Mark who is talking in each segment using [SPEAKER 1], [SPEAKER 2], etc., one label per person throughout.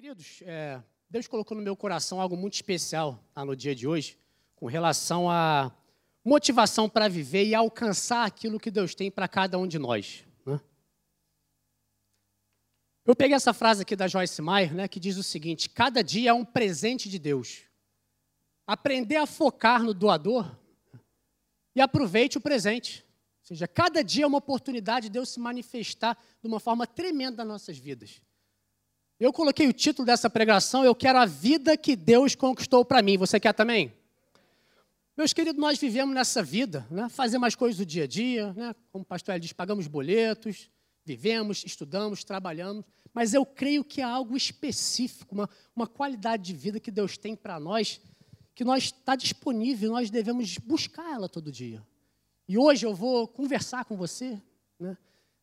[SPEAKER 1] Queridos, é, Deus colocou no meu coração algo muito especial tá, no dia de hoje, com relação à motivação para viver e alcançar aquilo que Deus tem para cada um de nós. Né? Eu peguei essa frase aqui da Joyce Meyer, né, que diz o seguinte: cada dia é um presente de Deus. Aprender a focar no doador e aproveite o presente. Ou seja, cada dia é uma oportunidade de Deus se manifestar de uma forma tremenda nas nossas vidas. Eu coloquei o título dessa pregação, Eu Quero a Vida que Deus Conquistou para mim. Você quer também? Meus queridos, nós vivemos nessa vida, né? fazemos as coisas do dia a dia, né? como o pastor diz, pagamos boletos, vivemos, estudamos, trabalhamos, mas eu creio que há algo específico, uma, uma qualidade de vida que Deus tem para nós, que nós está disponível, nós devemos buscar ela todo dia. E hoje eu vou conversar com você, né?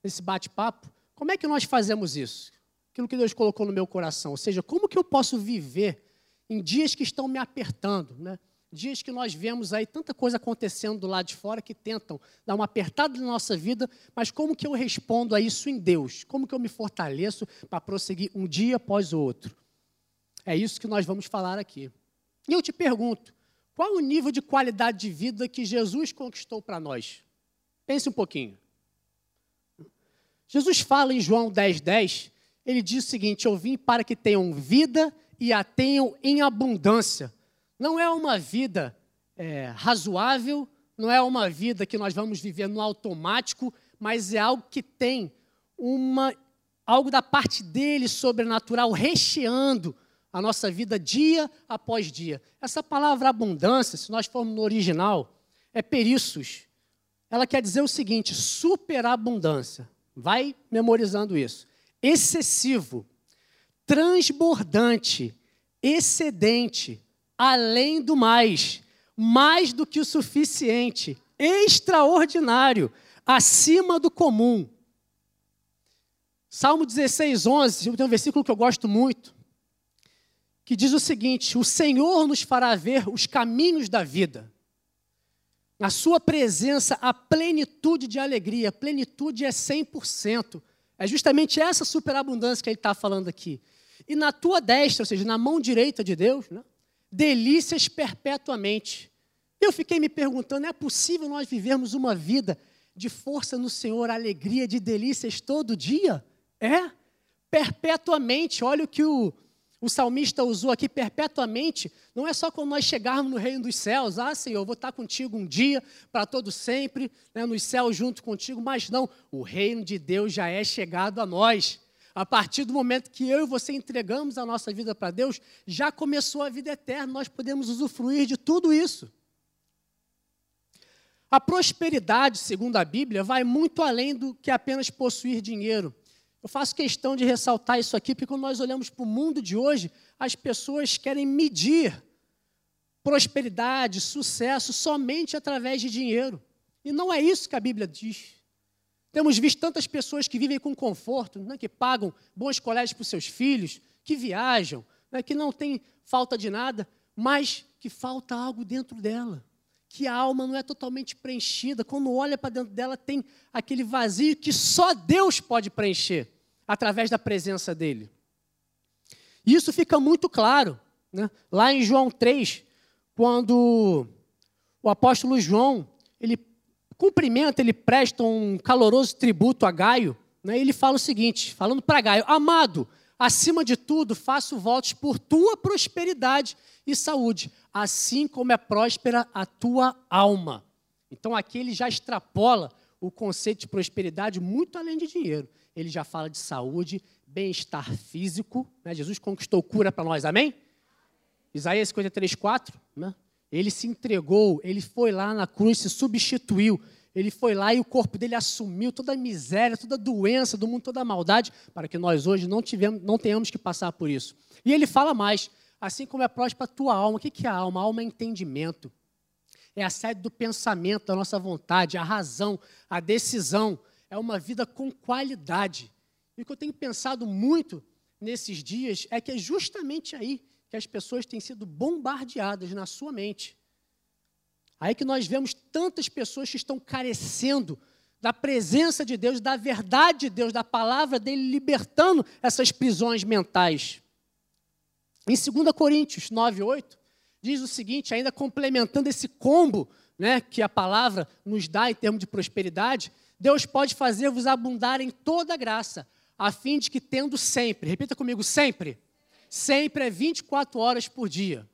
[SPEAKER 1] nesse bate-papo, como é que nós fazemos isso? Aquilo que Deus colocou no meu coração. Ou seja, como que eu posso viver em dias que estão me apertando, né? Dias que nós vemos aí tanta coisa acontecendo do lado de fora que tentam dar uma apertada na nossa vida, mas como que eu respondo a isso em Deus? Como que eu me fortaleço para prosseguir um dia após o outro? É isso que nós vamos falar aqui. E eu te pergunto, qual o nível de qualidade de vida que Jesus conquistou para nós? Pense um pouquinho. Jesus fala em João 10, 10 ele diz o seguinte: Eu vim para que tenham vida e a tenham em abundância. Não é uma vida é, razoável, não é uma vida que nós vamos viver no automático, mas é algo que tem uma, algo da parte dele sobrenatural recheando a nossa vida dia após dia. Essa palavra abundância, se nós formos no original, é perissos. Ela quer dizer o seguinte: superabundância. Vai memorizando isso excessivo, transbordante, excedente, além do mais, mais do que o suficiente, extraordinário, acima do comum. Salmo 16, 11, tem um versículo que eu gosto muito, que diz o seguinte: O Senhor nos fará ver os caminhos da vida. Na sua presença, a plenitude de alegria, plenitude é 100%. É justamente essa superabundância que ele está falando aqui. E na tua destra, ou seja, na mão direita de Deus, né, delícias perpetuamente. Eu fiquei me perguntando: é possível nós vivermos uma vida de força no Senhor, alegria, de delícias todo dia? É, perpetuamente. Olha o que o, o salmista usou aqui perpetuamente, não é só quando nós chegarmos no reino dos céus, ah, Senhor, eu vou estar contigo um dia, para todo sempre, né, nos céus junto contigo, mas não, o reino de Deus já é chegado a nós. A partir do momento que eu e você entregamos a nossa vida para Deus, já começou a vida eterna, nós podemos usufruir de tudo isso. A prosperidade, segundo a Bíblia, vai muito além do que apenas possuir dinheiro. Eu faço questão de ressaltar isso aqui, porque quando nós olhamos para o mundo de hoje, as pessoas querem medir prosperidade, sucesso somente através de dinheiro. E não é isso que a Bíblia diz. Temos visto tantas pessoas que vivem com conforto, né, que pagam bons colégios para os seus filhos, que viajam, né, que não tem falta de nada, mas que falta algo dentro dela. Que a alma não é totalmente preenchida. Quando olha para dentro dela, tem aquele vazio que só Deus pode preencher através da presença dele. Isso fica muito claro né? lá em João 3, quando o apóstolo João ele cumprimenta, ele presta um caloroso tributo a Gaio, né? ele fala o seguinte, falando para Gaio, amado, acima de tudo, faço votos por tua prosperidade e saúde, assim como é próspera a tua alma. Então aqui ele já extrapola o conceito de prosperidade muito além de dinheiro ele já fala de saúde, bem-estar físico. Né? Jesus conquistou cura para nós, amém? Isaías 53, 4, né? ele se entregou, ele foi lá na cruz, se substituiu. Ele foi lá e o corpo dele assumiu toda a miséria, toda a doença do mundo, toda a maldade, para que nós hoje não, tivemos, não tenhamos que passar por isso. E ele fala mais, assim como é próspera a tua alma. O que é a alma? A alma é entendimento. É a sede do pensamento, da nossa vontade, a razão, a decisão é uma vida com qualidade. E o que eu tenho pensado muito nesses dias é que é justamente aí que as pessoas têm sido bombardeadas na sua mente. Aí que nós vemos tantas pessoas que estão carecendo da presença de Deus, da verdade de Deus, da palavra dele, libertando essas prisões mentais. Em 2 Coríntios 9, 8, diz o seguinte, ainda complementando esse combo né, que a palavra nos dá em termos de prosperidade, Deus pode fazer-vos abundar em toda graça, a fim de que tendo sempre, repita comigo, sempre, sempre é 24 horas por dia.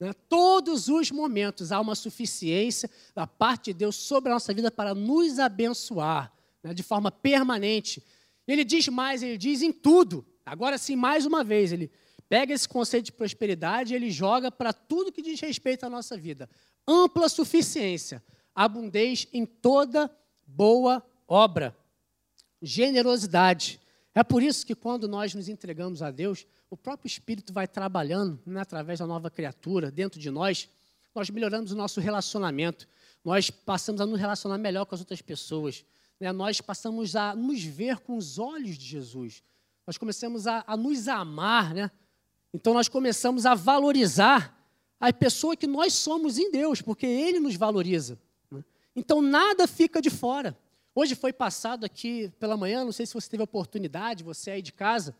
[SPEAKER 1] Né, todos os momentos há uma suficiência da parte de Deus sobre a nossa vida para nos abençoar né, de forma permanente. Ele diz mais, ele diz em tudo. Agora sim, mais uma vez, ele pega esse conceito de prosperidade e ele joga para tudo que diz respeito à nossa vida. Ampla suficiência, abundez em toda boa obra, generosidade. É por isso que quando nós nos entregamos a Deus, o próprio Espírito vai trabalhando né, através da nova criatura dentro de nós, nós melhoramos o nosso relacionamento, nós passamos a nos relacionar melhor com as outras pessoas, né, nós passamos a nos ver com os olhos de Jesus, nós começamos a, a nos amar, né? então nós começamos a valorizar a pessoa que nós somos em Deus, porque Ele nos valoriza. Então nada fica de fora. Hoje foi passado aqui pela manhã, não sei se você teve oportunidade, você aí de casa,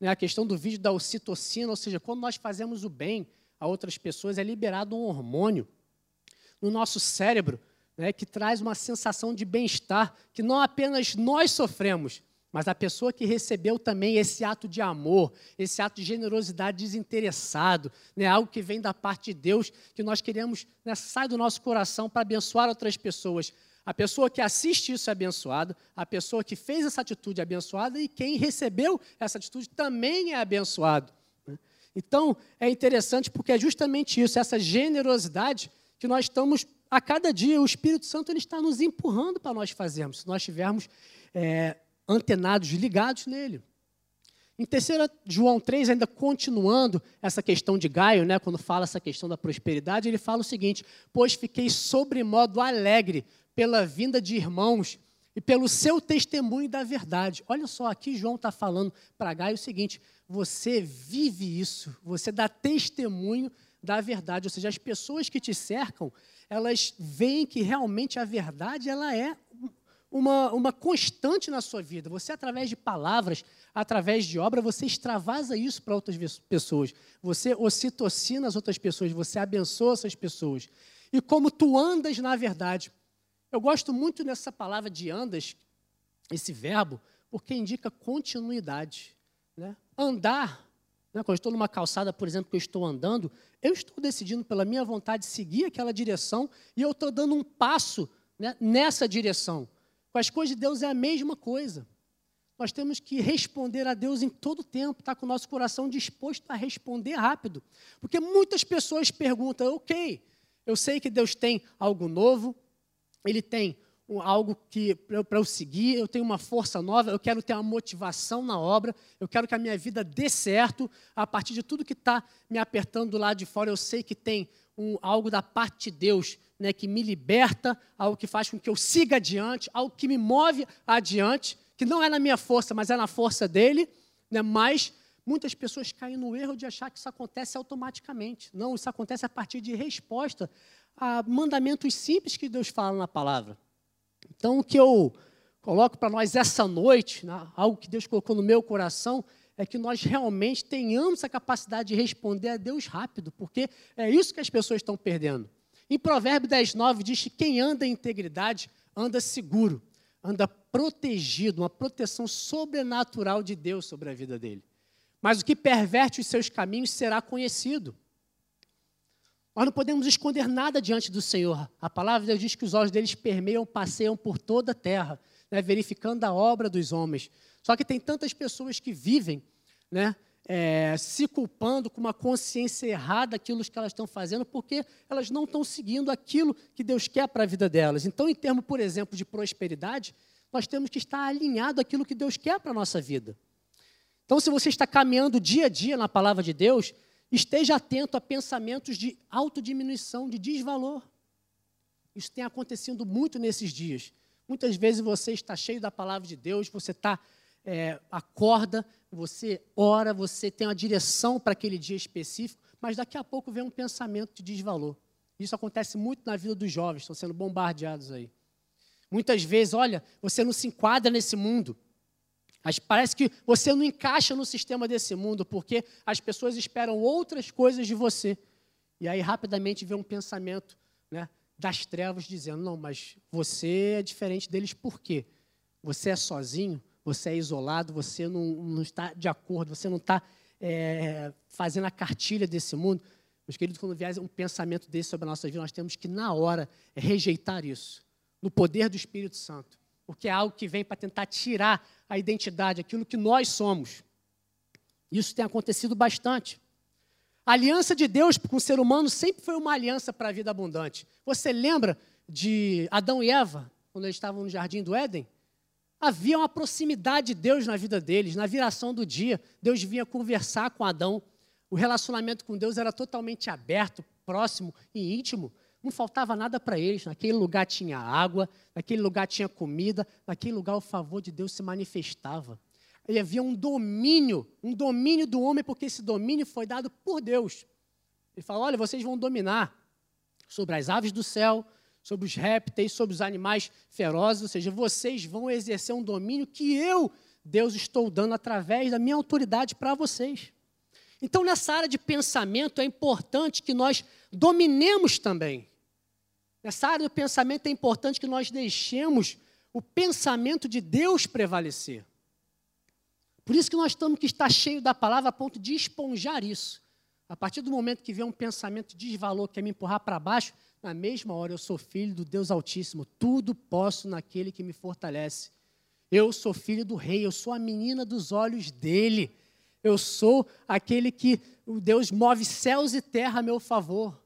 [SPEAKER 1] né, a questão do vídeo da ocitocina, ou seja, quando nós fazemos o bem a outras pessoas, é liberado um hormônio no nosso cérebro né, que traz uma sensação de bem-estar, que não apenas nós sofremos, mas a pessoa que recebeu também esse ato de amor, esse ato de generosidade desinteressado, né, algo que vem da parte de Deus, que nós queremos, né, sai do nosso coração para abençoar outras pessoas. A pessoa que assiste isso é abençoada, a pessoa que fez essa atitude é abençoada e quem recebeu essa atitude também é abençoado. Né? Então, é interessante porque é justamente isso, essa generosidade que nós estamos, a cada dia, o Espírito Santo ele está nos empurrando para nós fazermos, se nós estivermos é, antenados, ligados nele. Em 3 João 3, ainda continuando essa questão de Gaio, né, quando fala essa questão da prosperidade, ele fala o seguinte: Pois fiquei sobremodo alegre pela vinda de irmãos e pelo seu testemunho da verdade. Olha só, aqui João está falando para Gaio o seguinte: você vive isso, você dá testemunho da verdade, ou seja, as pessoas que te cercam, elas veem que realmente a verdade ela é uma, uma constante na sua vida. Você, através de palavras, através de obra, você extravasa isso para outras pessoas. Você ocitocina as outras pessoas, você abençoa essas pessoas. E como tu andas na verdade, eu gosto muito dessa palavra de andas, esse verbo, porque indica continuidade. Né? Andar, né? quando eu estou numa calçada, por exemplo, que eu estou andando, eu estou decidindo pela minha vontade seguir aquela direção e eu estou dando um passo né, nessa direção. Com as coisas de Deus é a mesma coisa. Nós temos que responder a Deus em todo tempo, estar tá com o nosso coração disposto a responder rápido. Porque muitas pessoas perguntam, ok, eu sei que Deus tem algo novo, ele tem algo que para eu seguir, eu tenho uma força nova, eu quero ter uma motivação na obra, eu quero que a minha vida dê certo, a partir de tudo que está me apertando do lado de fora, eu sei que tem um, algo da parte de Deus né, que me liberta, algo que faz com que eu siga adiante, algo que me move adiante, que não é na minha força, mas é na força dele, né, mas muitas pessoas caem no erro de achar que isso acontece automaticamente. Não, isso acontece a partir de resposta a mandamentos simples que Deus fala na palavra. Então, o que eu coloco para nós essa noite, né, algo que Deus colocou no meu coração, é que nós realmente tenhamos a capacidade de responder a Deus rápido, porque é isso que as pessoas estão perdendo. Em Provérbio 10, 9 diz que quem anda em integridade anda seguro, anda protegido, uma proteção sobrenatural de Deus sobre a vida dele. Mas o que perverte os seus caminhos será conhecido. Nós não podemos esconder nada diante do Senhor. A palavra de Deus diz que os olhos deles permeiam, passeiam por toda a terra, né, verificando a obra dos homens. Só que tem tantas pessoas que vivem né, é, se culpando com uma consciência errada daquilo que elas estão fazendo, porque elas não estão seguindo aquilo que Deus quer para a vida delas. Então, em termos, por exemplo, de prosperidade, nós temos que estar alinhado àquilo que Deus quer para a nossa vida. Então, se você está caminhando dia a dia na palavra de Deus, Esteja atento a pensamentos de autodiminuição, de desvalor. Isso tem acontecido muito nesses dias. Muitas vezes você está cheio da palavra de Deus, você está, é, acorda, você ora, você tem uma direção para aquele dia específico, mas daqui a pouco vem um pensamento de desvalor. Isso acontece muito na vida dos jovens, estão sendo bombardeados aí. Muitas vezes, olha, você não se enquadra nesse mundo. Mas parece que você não encaixa no sistema desse mundo, porque as pessoas esperam outras coisas de você. E aí rapidamente vem um pensamento né, das trevas dizendo: não, mas você é diferente deles por quê? Você é sozinho, você é isolado, você não, não está de acordo, você não está é, fazendo a cartilha desse mundo. Meus queridos, quando vier um pensamento desse sobre a nossa vida, nós temos que, na hora, rejeitar isso, no poder do Espírito Santo, porque é algo que vem para tentar tirar a identidade, aquilo que nós somos. Isso tem acontecido bastante. A aliança de Deus com o ser humano sempre foi uma aliança para a vida abundante. Você lembra de Adão e Eva, quando eles estavam no jardim do Éden? Havia uma proximidade de Deus na vida deles, na viração do dia. Deus vinha conversar com Adão. O relacionamento com Deus era totalmente aberto, próximo e íntimo. Não faltava nada para eles. Naquele lugar tinha água, naquele lugar tinha comida, naquele lugar o favor de Deus se manifestava. E havia um domínio, um domínio do homem, porque esse domínio foi dado por Deus. Ele fala: olha, vocês vão dominar sobre as aves do céu, sobre os répteis, sobre os animais ferozes, ou seja, vocês vão exercer um domínio que eu, Deus, estou dando através da minha autoridade para vocês. Então, nessa área de pensamento, é importante que nós dominemos também. Nessa área do pensamento, é importante que nós deixemos o pensamento de Deus prevalecer. Por isso que nós temos que estar cheio da palavra a ponto de esponjar isso. A partir do momento que vem um pensamento de desvalor que quer me empurrar para baixo, na mesma hora eu sou filho do Deus Altíssimo, tudo posso naquele que me fortalece. Eu sou filho do rei, eu sou a menina dos olhos dele. Eu sou aquele que Deus move céus e terra a meu favor.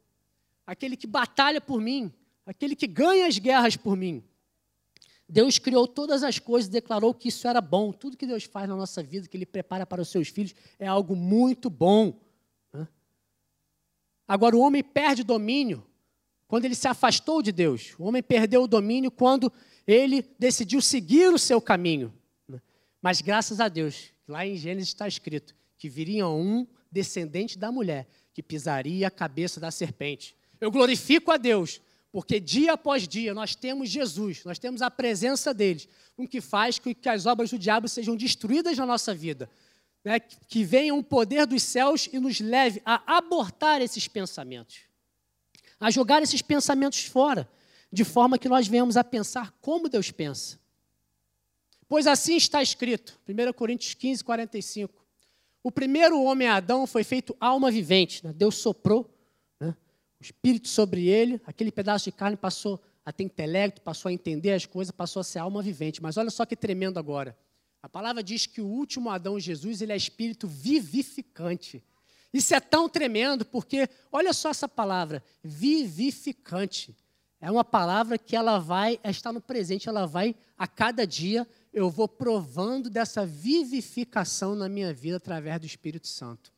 [SPEAKER 1] Aquele que batalha por mim, aquele que ganha as guerras por mim. Deus criou todas as coisas e declarou que isso era bom. Tudo que Deus faz na nossa vida, que Ele prepara para os seus filhos, é algo muito bom. Agora, o homem perde domínio quando ele se afastou de Deus. O homem perdeu o domínio quando ele decidiu seguir o seu caminho. Mas graças a Deus, lá em Gênesis está escrito que viria um descendente da mulher que pisaria a cabeça da serpente. Eu glorifico a Deus, porque dia após dia nós temos Jesus, nós temos a presença deles, o que faz com que as obras do diabo sejam destruídas na nossa vida. Né? Que venha um poder dos céus e nos leve a abortar esses pensamentos a jogar esses pensamentos fora, de forma que nós venhamos a pensar como Deus pensa. Pois assim está escrito, 1 Coríntios 15, 45. O primeiro homem, Adão, foi feito alma vivente. Né? Deus soprou né? o espírito sobre ele, aquele pedaço de carne passou a ter intelecto, passou a entender as coisas, passou a ser alma vivente. Mas olha só que tremendo agora. A palavra diz que o último Adão, Jesus, ele é espírito vivificante. Isso é tão tremendo porque, olha só essa palavra, vivificante. É uma palavra que ela vai estar no presente, ela vai, a cada dia, eu vou provando dessa vivificação na minha vida através do Espírito Santo.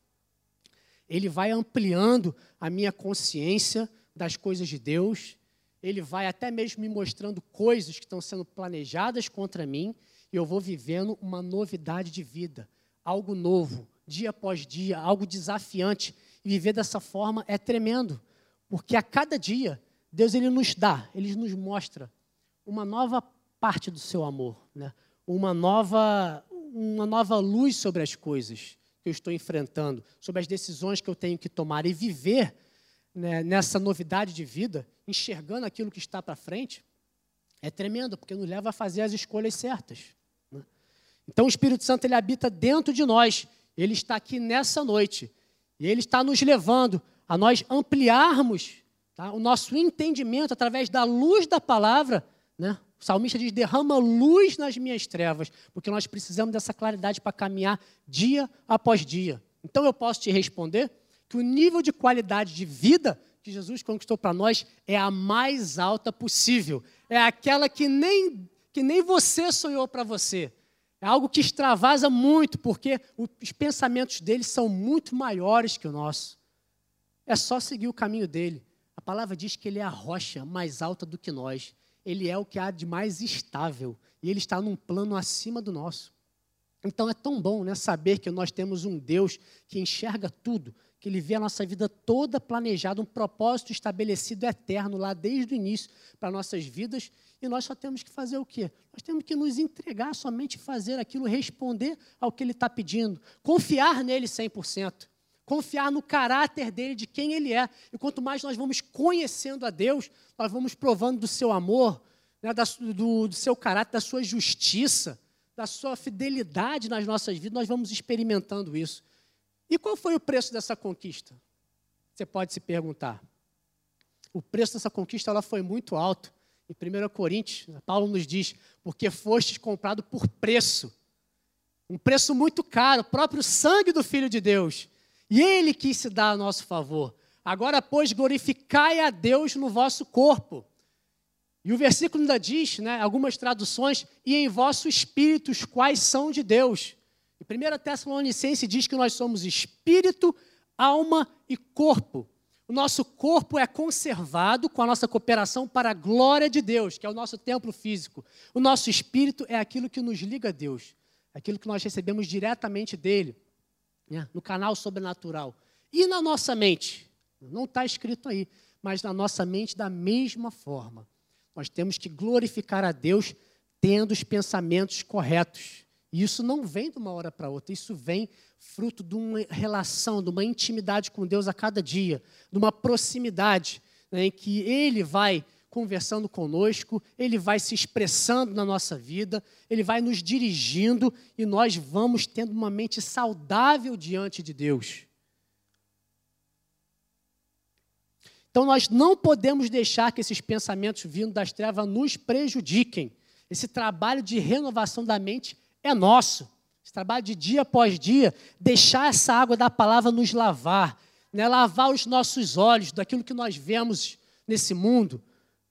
[SPEAKER 1] Ele vai ampliando a minha consciência das coisas de Deus, ele vai até mesmo me mostrando coisas que estão sendo planejadas contra mim, e eu vou vivendo uma novidade de vida, algo novo, dia após dia, algo desafiante. E viver dessa forma é tremendo, porque a cada dia Deus ele nos dá, ele nos mostra uma nova parte do seu amor, né? uma, nova, uma nova luz sobre as coisas que eu estou enfrentando, sobre as decisões que eu tenho que tomar e viver né, nessa novidade de vida, enxergando aquilo que está para frente, é tremendo, porque nos leva a fazer as escolhas certas. Né? Então o Espírito Santo ele habita dentro de nós ele está aqui nessa noite. E Ele está nos levando a nós ampliarmos tá, o nosso entendimento através da luz da palavra. Né? O salmista diz: derrama luz nas minhas trevas, porque nós precisamos dessa claridade para caminhar dia após dia. Então eu posso te responder que o nível de qualidade de vida que Jesus conquistou para nós é a mais alta possível. É aquela que nem, que nem você sonhou para você. É algo que extravasa muito, porque os pensamentos dele são muito maiores que o nosso. É só seguir o caminho dele. A palavra diz que ele é a rocha mais alta do que nós. Ele é o que há de mais estável. E ele está num plano acima do nosso. Então é tão bom né, saber que nós temos um Deus que enxerga tudo, que Ele vê a nossa vida toda planejada, um propósito estabelecido eterno lá desde o início para nossas vidas, e nós só temos que fazer o quê? Nós temos que nos entregar somente fazer aquilo, responder ao que Ele está pedindo, confiar nele 100%, confiar no caráter dele, de quem Ele é. E quanto mais nós vamos conhecendo a Deus, nós vamos provando do seu amor, né, do, do seu caráter, da sua justiça, da sua fidelidade nas nossas vidas, nós vamos experimentando isso. E qual foi o preço dessa conquista? Você pode se perguntar. O preço dessa conquista ela foi muito alto. Em 1 Coríntios, Paulo nos diz: porque fostes comprado por preço. Um preço muito caro, o próprio sangue do Filho de Deus. E ele quis se dar a nosso favor. Agora, pois, glorificai a Deus no vosso corpo. E o versículo ainda diz, né, algumas traduções, e em vosso espírito, os quais são de Deus. E 1 Tessalonicense diz que nós somos espírito, alma e corpo. O nosso corpo é conservado com a nossa cooperação para a glória de Deus, que é o nosso templo físico. O nosso espírito é aquilo que nos liga a Deus, aquilo que nós recebemos diretamente dele, né, no canal sobrenatural. E na nossa mente, não está escrito aí, mas na nossa mente da mesma forma. Nós temos que glorificar a Deus tendo os pensamentos corretos. E isso não vem de uma hora para outra, isso vem fruto de uma relação, de uma intimidade com Deus a cada dia, de uma proximidade, né, em que Ele vai conversando conosco, Ele vai se expressando na nossa vida, Ele vai nos dirigindo e nós vamos tendo uma mente saudável diante de Deus. Então nós não podemos deixar que esses pensamentos vindo das trevas nos prejudiquem. Esse trabalho de renovação da mente é nosso. Esse trabalho de dia após dia, deixar essa água da palavra nos lavar, né? lavar os nossos olhos daquilo que nós vemos nesse mundo,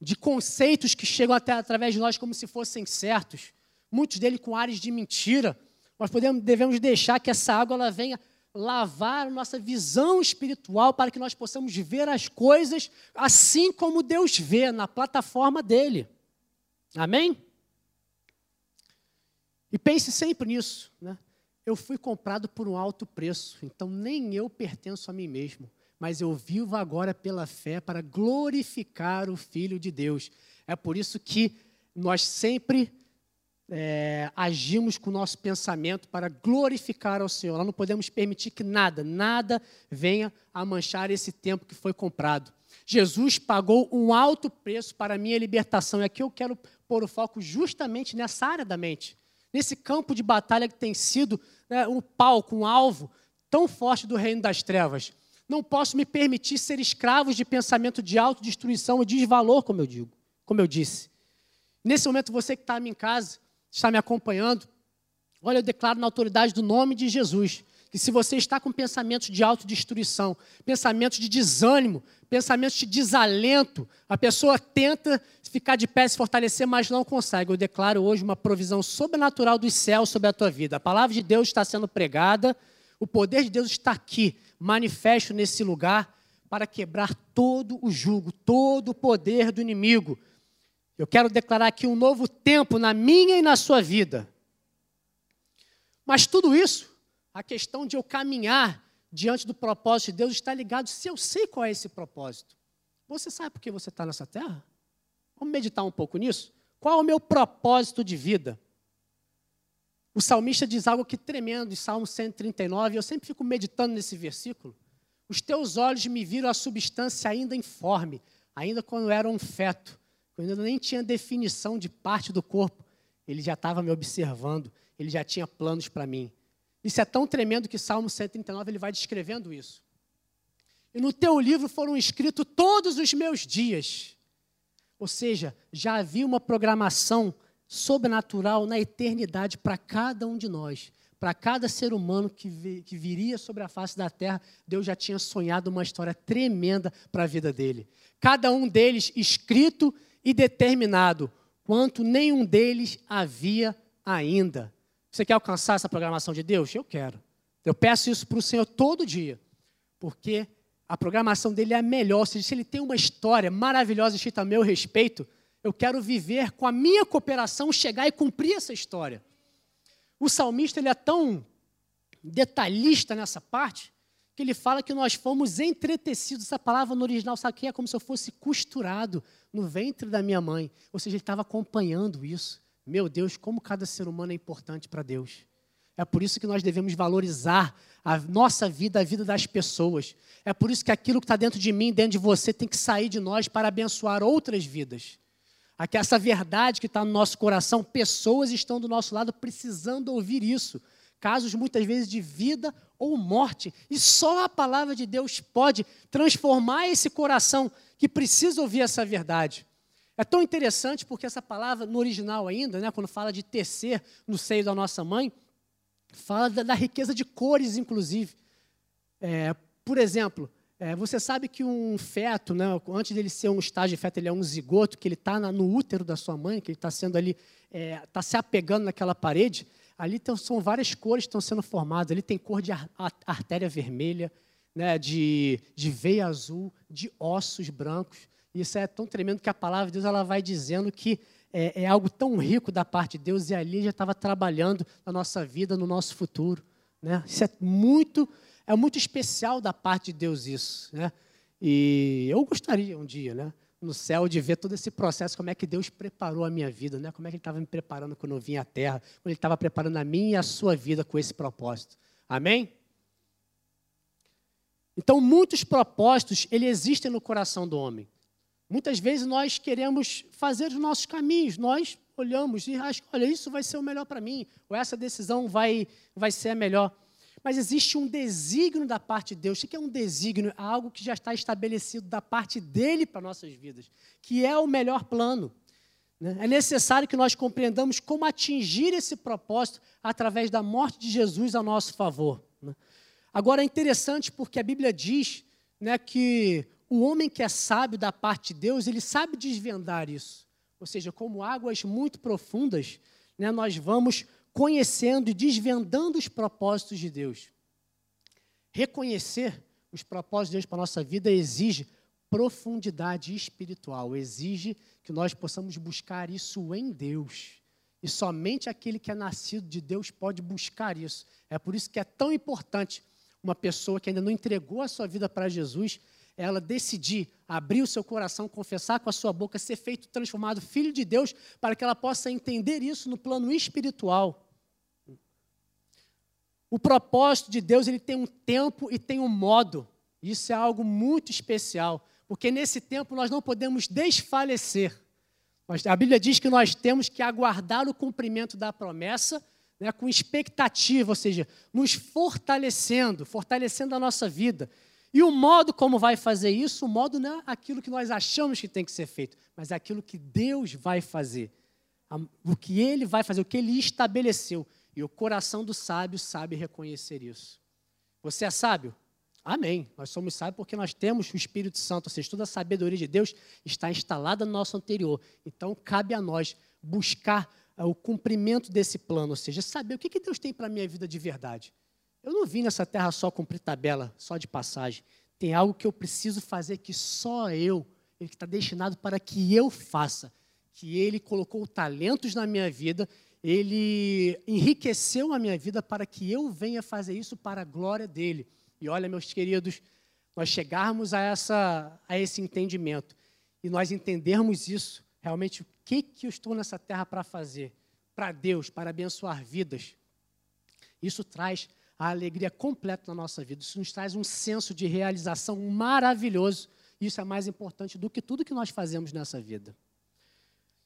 [SPEAKER 1] de conceitos que chegam até através de nós como se fossem certos, muitos deles com ares de mentira. Nós podemos, devemos deixar que essa água ela venha lavar nossa visão espiritual para que nós possamos ver as coisas assim como Deus vê, na plataforma dele. Amém? E pense sempre nisso. Né? Eu fui comprado por um alto preço, então nem eu pertenço a mim mesmo, mas eu vivo agora pela fé para glorificar o Filho de Deus. É por isso que nós sempre é, agimos com o nosso pensamento para glorificar ao Senhor. Nós não podemos permitir que nada, nada venha a manchar esse tempo que foi comprado. Jesus pagou um alto preço para a minha libertação. E aqui eu quero pôr o foco justamente nessa área da mente, nesse campo de batalha que tem sido né, um palco, um alvo tão forte do reino das trevas. Não posso me permitir ser escravo de pensamento de autodestruição e desvalor, como eu digo, como eu disse. Nesse momento, você que está em casa, está me acompanhando, olha, eu declaro na autoridade do nome de Jesus que se você está com pensamentos de autodestruição, pensamentos de desânimo, pensamentos de desalento, a pessoa tenta ficar de pé, se fortalecer, mas não consegue. Eu declaro hoje uma provisão sobrenatural dos céus sobre a tua vida. A palavra de Deus está sendo pregada, o poder de Deus está aqui, manifesto nesse lugar, para quebrar todo o jugo, todo o poder do inimigo. Eu quero declarar aqui um novo tempo na minha e na sua vida. Mas tudo isso, a questão de eu caminhar diante do propósito de Deus está ligado se eu sei qual é esse propósito. Você sabe por que você está nessa terra? Vamos meditar um pouco nisso? Qual é o meu propósito de vida? O salmista diz algo que tremendo em Salmo 139, e eu sempre fico meditando nesse versículo. Os teus olhos me viram a substância ainda informe, ainda quando era um feto quando eu nem tinha definição de parte do corpo, ele já estava me observando, ele já tinha planos para mim. Isso é tão tremendo que Salmo 139 ele vai descrevendo isso. E no teu livro foram escritos todos os meus dias. Ou seja, já havia uma programação sobrenatural na eternidade para cada um de nós. Para cada ser humano que, que viria sobre a face da terra, Deus já tinha sonhado uma história tremenda para a vida dele. Cada um deles escrito e determinado, quanto nenhum deles havia ainda. Você quer alcançar essa programação de Deus? Eu quero. Eu peço isso para o Senhor todo dia, porque a programação dele é a melhor. Se ele tem uma história maravilhosa escrita a meu respeito, eu quero viver com a minha cooperação, chegar e cumprir essa história. O salmista ele é tão detalhista nessa parte que ele fala que nós fomos entretecidos. Essa palavra no original, sabe que é como se eu fosse costurado no ventre da minha mãe. Ou seja, ele estava acompanhando isso. Meu Deus, como cada ser humano é importante para Deus. É por isso que nós devemos valorizar a nossa vida, a vida das pessoas. É por isso que aquilo que está dentro de mim, dentro de você, tem que sair de nós para abençoar outras vidas. Aqui, essa verdade que está no nosso coração, pessoas estão do nosso lado precisando ouvir isso. Casos muitas vezes de vida ou morte. E só a palavra de Deus pode transformar esse coração que precisa ouvir essa verdade. É tão interessante porque essa palavra, no original ainda, né, quando fala de tecer no seio da nossa mãe, fala da, da riqueza de cores, inclusive. É, por exemplo, é, você sabe que um feto, né, antes dele ser um estágio de feto, ele é um zigoto, que ele está no útero da sua mãe, que ele está sendo ali, está é, tá se apegando naquela parede. Ali são várias cores que estão sendo formadas. Ali tem cor de ar, artéria vermelha, né, de, de veia azul, de ossos brancos. Isso é tão tremendo que a palavra de Deus ela vai dizendo que é, é algo tão rico da parte de Deus e ali já estava trabalhando na nossa vida, no nosso futuro. Né? Isso é muito, é muito especial da parte de Deus isso. Né? E eu gostaria um dia, né, no céu, de ver todo esse processo, como é que Deus preparou a minha vida, né? como é que Ele estava me preparando quando eu vim à Terra, quando Ele estava preparando a minha e a sua vida com esse propósito. Amém? Então, muitos propósitos, ele existem no coração do homem. Muitas vezes nós queremos fazer os nossos caminhos, nós olhamos e achamos, olha, isso vai ser o melhor para mim, ou essa decisão vai, vai ser a melhor. Mas existe um desígnio da parte de Deus. O que é um desígnio? É algo que já está estabelecido da parte dele para nossas vidas, que é o melhor plano. Né? É necessário que nós compreendamos como atingir esse propósito através da morte de Jesus a nosso favor. Né? Agora é interessante porque a Bíblia diz né, que o homem que é sábio da parte de Deus, ele sabe desvendar isso. Ou seja, como águas muito profundas, né, nós vamos conhecendo e desvendando os propósitos de Deus. Reconhecer os propósitos de Deus para a nossa vida exige profundidade espiritual, exige que nós possamos buscar isso em Deus. E somente aquele que é nascido de Deus pode buscar isso. É por isso que é tão importante uma pessoa que ainda não entregou a sua vida para Jesus ela decidir abrir o seu coração, confessar com a sua boca, ser feito, transformado filho de Deus, para que ela possa entender isso no plano espiritual. O propósito de Deus ele tem um tempo e tem um modo. Isso é algo muito especial, porque nesse tempo nós não podemos desfalecer. A Bíblia diz que nós temos que aguardar o cumprimento da promessa né, com expectativa, ou seja, nos fortalecendo, fortalecendo a nossa vida. E o modo como vai fazer isso, o modo não é aquilo que nós achamos que tem que ser feito, mas é aquilo que Deus vai fazer. O que Ele vai fazer, o que Ele estabeleceu. E o coração do sábio sabe reconhecer isso. Você é sábio? Amém. Nós somos sábios porque nós temos o Espírito Santo, ou seja, toda a sabedoria de Deus está instalada no nosso anterior. Então, cabe a nós buscar ah, o cumprimento desse plano, ou seja, saber o que Deus tem para a minha vida de verdade. Eu não vim nessa terra só cumprir tabela, só de passagem. Tem algo que eu preciso fazer que só eu, ele está destinado para que eu faça. Que ele colocou talentos na minha vida, ele enriqueceu a minha vida para que eu venha fazer isso para a glória dele. E olha, meus queridos, nós chegarmos a, essa, a esse entendimento e nós entendermos isso, realmente o que, que eu estou nessa terra para fazer, para Deus, para abençoar vidas, isso traz a alegria completa na nossa vida. Isso nos traz um senso de realização maravilhoso. Isso é mais importante do que tudo que nós fazemos nessa vida.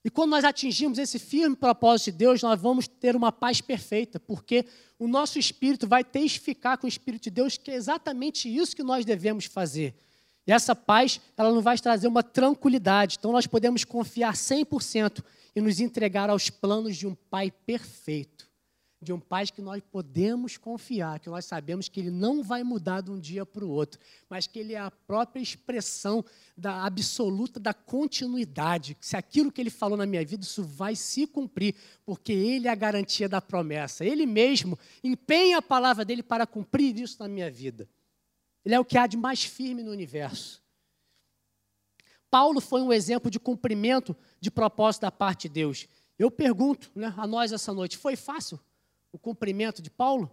[SPEAKER 1] E quando nós atingimos esse firme propósito de Deus, nós vamos ter uma paz perfeita, porque o nosso espírito vai testificar com o Espírito de Deus que é exatamente isso que nós devemos fazer. E essa paz, ela não vai trazer uma tranquilidade. Então nós podemos confiar 100% e nos entregar aos planos de um Pai perfeito de um pai que nós podemos confiar, que nós sabemos que ele não vai mudar de um dia para o outro, mas que ele é a própria expressão da absoluta da continuidade. Se aquilo que ele falou na minha vida, isso vai se cumprir, porque ele é a garantia da promessa. Ele mesmo empenha a palavra dele para cumprir isso na minha vida. Ele é o que há de mais firme no universo. Paulo foi um exemplo de cumprimento de propósito da parte de Deus. Eu pergunto né, a nós essa noite: foi fácil o cumprimento de Paulo,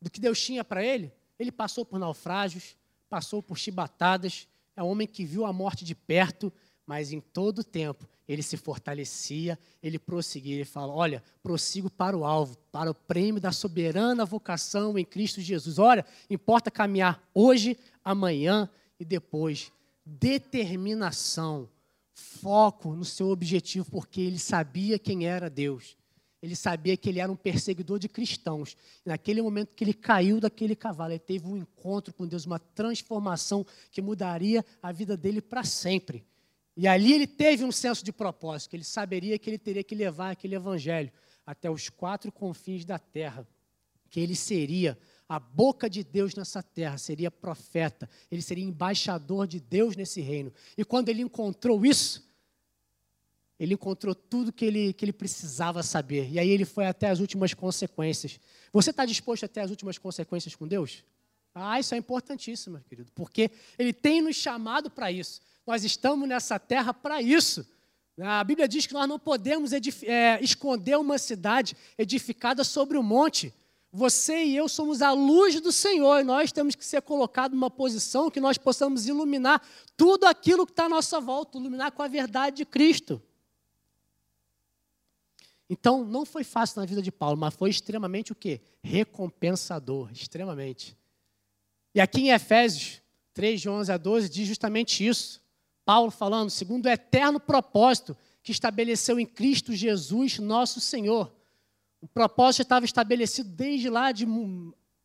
[SPEAKER 1] do que Deus tinha para ele. Ele passou por naufrágios, passou por chibatadas, é um homem que viu a morte de perto, mas em todo o tempo ele se fortalecia, ele prosseguia, ele fala: Olha, prossigo para o alvo, para o prêmio da soberana vocação em Cristo Jesus. Olha, importa caminhar hoje, amanhã e depois. Determinação, foco no seu objetivo, porque ele sabia quem era Deus. Ele sabia que ele era um perseguidor de cristãos. E naquele momento que ele caiu daquele cavalo, ele teve um encontro com Deus, uma transformação que mudaria a vida dele para sempre. E ali ele teve um senso de propósito, que ele saberia que ele teria que levar aquele evangelho até os quatro confins da terra, que ele seria a boca de Deus nessa terra, seria profeta, ele seria embaixador de Deus nesse reino. E quando ele encontrou isso, ele encontrou tudo que ele, que ele precisava saber. E aí ele foi até as últimas consequências. Você está disposto até as últimas consequências com Deus? Ah, isso é importantíssimo, querido, porque ele tem nos chamado para isso. Nós estamos nessa terra para isso. A Bíblia diz que nós não podemos é, esconder uma cidade edificada sobre o um monte. Você e eu somos a luz do Senhor e nós temos que ser colocados numa posição que nós possamos iluminar tudo aquilo que está à nossa volta, iluminar com a verdade de Cristo. Então, não foi fácil na vida de Paulo, mas foi extremamente o quê? Recompensador, extremamente. E aqui em Efésios 3, de 11 a 12, diz justamente isso. Paulo falando, segundo o eterno propósito que estabeleceu em Cristo Jesus, nosso Senhor o propósito estava estabelecido desde lá de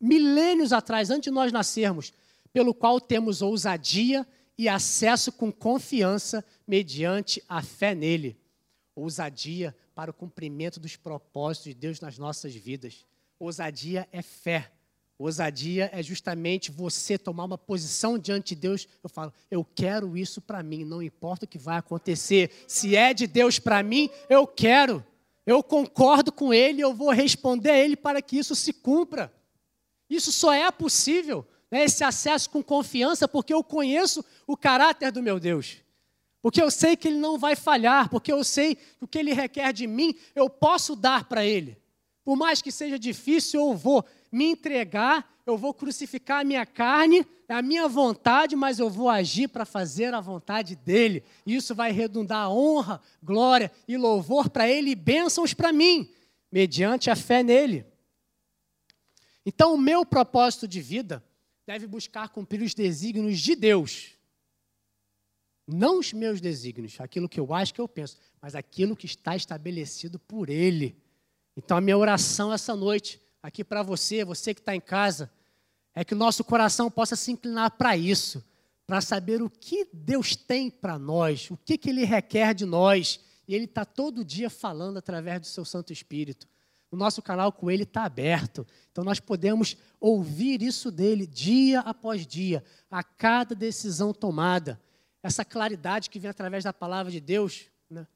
[SPEAKER 1] milênios atrás, antes de nós nascermos, pelo qual temos ousadia e acesso com confiança mediante a fé nele. Ousadia para o cumprimento dos propósitos de Deus nas nossas vidas. Ousadia é fé. Ousadia é justamente você tomar uma posição diante de Deus. Eu falo, eu quero isso para mim, não importa o que vai acontecer. Se é de Deus para mim, eu quero eu concordo com ele, eu vou responder a ele para que isso se cumpra. Isso só é possível, né, esse acesso com confiança, porque eu conheço o caráter do meu Deus. Porque eu sei que ele não vai falhar, porque eu sei que o que ele requer de mim, eu posso dar para ele. Por mais que seja difícil, eu vou me entregar, eu vou crucificar a minha carne, a minha vontade, mas eu vou agir para fazer a vontade dele. Isso vai redundar honra, glória e louvor para ele e bênçãos para mim, mediante a fé nele. Então, o meu propósito de vida deve buscar cumprir os desígnios de Deus. Não os meus desígnios, aquilo que eu acho que eu penso, mas aquilo que está estabelecido por Ele. Então, a minha oração essa noite aqui para você, você que está em casa, é que o nosso coração possa se inclinar para isso, para saber o que Deus tem para nós, o que, que Ele requer de nós. E Ele está todo dia falando através do seu Santo Espírito. O nosso canal com Ele está aberto, então nós podemos ouvir isso dele dia após dia, a cada decisão tomada. Essa claridade que vem através da palavra de Deus, né?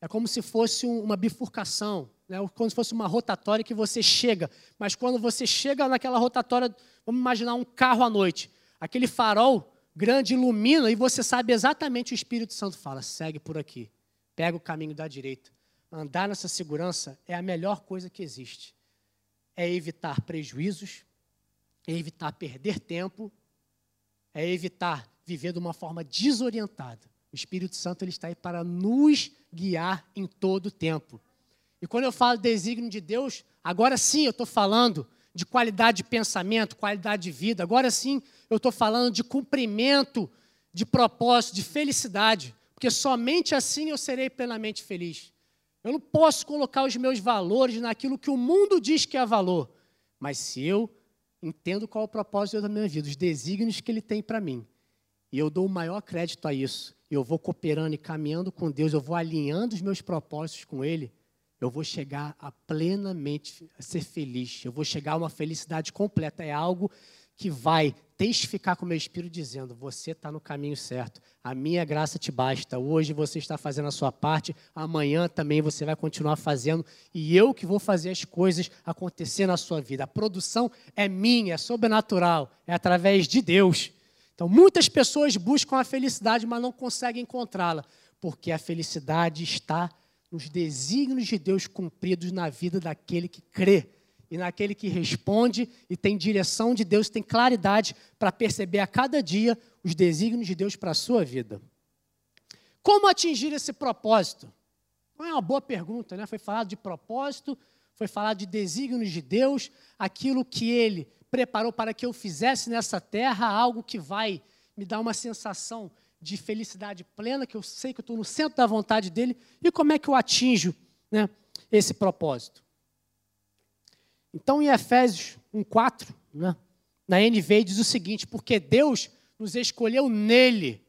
[SPEAKER 1] é como se fosse uma bifurcação né, como se fosse uma rotatória que você chega. Mas quando você chega naquela rotatória, vamos imaginar um carro à noite. Aquele farol grande ilumina e você sabe exatamente o Espírito Santo fala: segue por aqui, pega o caminho da direita. Andar nessa segurança é a melhor coisa que existe. É evitar prejuízos, é evitar perder tempo, é evitar viver de uma forma desorientada. O Espírito Santo ele está aí para nos guiar em todo o tempo. E quando eu falo desígnio de Deus, agora sim eu estou falando de qualidade de pensamento, qualidade de vida. Agora sim eu estou falando de cumprimento, de propósito, de felicidade. Porque somente assim eu serei plenamente feliz. Eu não posso colocar os meus valores naquilo que o mundo diz que é valor. Mas se eu entendo qual é o propósito da minha vida, os desígnios que ele tem para mim, e eu dou o maior crédito a isso, eu vou cooperando e caminhando com Deus, eu vou alinhando os meus propósitos com Ele, eu vou chegar a plenamente a ser feliz. Eu vou chegar a uma felicidade completa. É algo que vai testificar com o meu espírito dizendo: você está no caminho certo. A minha graça te basta. Hoje você está fazendo a sua parte. Amanhã também você vai continuar fazendo. E eu que vou fazer as coisas acontecer na sua vida. A produção é minha, é sobrenatural, é através de Deus. Então, muitas pessoas buscam a felicidade, mas não conseguem encontrá-la, porque a felicidade está nos desígnios de Deus cumpridos na vida daquele que crê. e naquele que responde e tem direção de Deus, tem claridade para perceber a cada dia os desígnios de Deus para a sua vida. Como atingir esse propósito? Não é uma boa pergunta, né? Foi falado de propósito, foi falado de desígnios de Deus, aquilo que Ele preparou para que eu fizesse nessa terra, algo que vai me dar uma sensação de felicidade plena, que eu sei que eu estou no centro da vontade dele, e como é que eu atinjo né, esse propósito? Então, em Efésios 1,4, né, na NV, diz o seguinte: Porque Deus nos escolheu nele,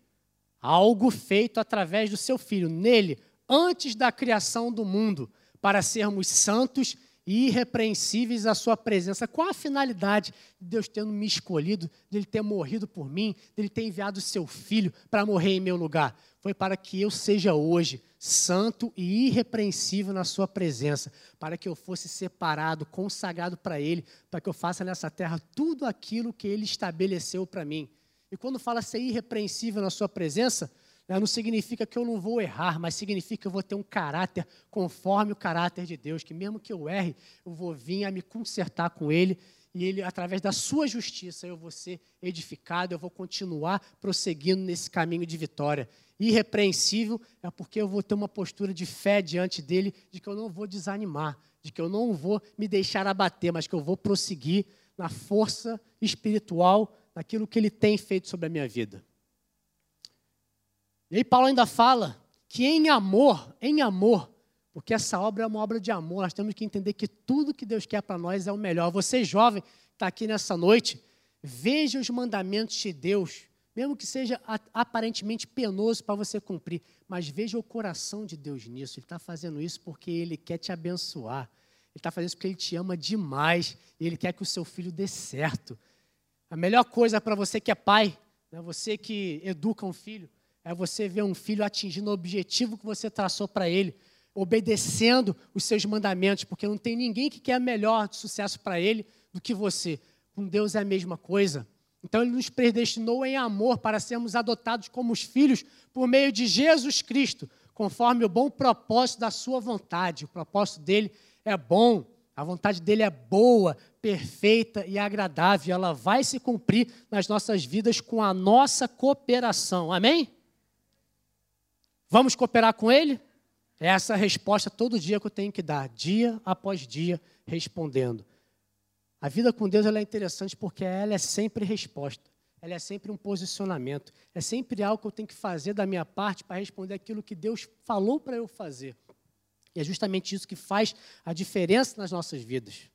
[SPEAKER 1] algo feito através do seu Filho, nele, antes da criação do mundo, para sermos santos e irrepreensíveis à sua presença. Qual a finalidade de Deus tendo me escolhido, de Ele ter morrido por mim, de Ele ter enviado o seu Filho para morrer em meu lugar? Foi para que eu seja hoje santo e irrepreensível na sua presença, para que eu fosse separado, consagrado para Ele, para que eu faça nessa terra tudo aquilo que Ele estabeleceu para mim. E quando fala ser irrepreensível na sua presença, não significa que eu não vou errar, mas significa que eu vou ter um caráter conforme o caráter de Deus, que mesmo que eu erre, eu vou vir a me consertar com Ele e Ele, através da sua justiça, eu vou ser edificado, eu vou continuar prosseguindo nesse caminho de vitória. Irrepreensível é porque eu vou ter uma postura de fé diante dele, de que eu não vou desanimar, de que eu não vou me deixar abater, mas que eu vou prosseguir na força espiritual, naquilo que Ele tem feito sobre a minha vida. E aí Paulo ainda fala que em amor, em amor, porque essa obra é uma obra de amor, nós temos que entender que tudo que Deus quer para nós é o melhor. Você jovem, está aqui nessa noite, veja os mandamentos de Deus, mesmo que seja aparentemente penoso para você cumprir, mas veja o coração de Deus nisso. Ele está fazendo isso porque Ele quer te abençoar. Ele está fazendo isso porque Ele te ama demais e Ele quer que o seu filho dê certo. A melhor coisa para você que é pai, né, você que educa um filho, é você ver um filho atingindo o objetivo que você traçou para ele, obedecendo os seus mandamentos, porque não tem ninguém que quer melhor sucesso para ele do que você. Com Deus é a mesma coisa. Então ele nos predestinou em amor para sermos adotados como os filhos por meio de Jesus Cristo, conforme o bom propósito da sua vontade. O propósito dele é bom, a vontade dele é boa, perfeita e agradável. Ela vai se cumprir nas nossas vidas com a nossa cooperação. Amém? Vamos cooperar com Ele? É essa a resposta todo dia que eu tenho que dar, dia após dia, respondendo. A vida com Deus é interessante porque ela é sempre resposta, ela é sempre um posicionamento, é sempre algo que eu tenho que fazer da minha parte para responder aquilo que Deus falou para eu fazer. E é justamente isso que faz a diferença nas nossas vidas.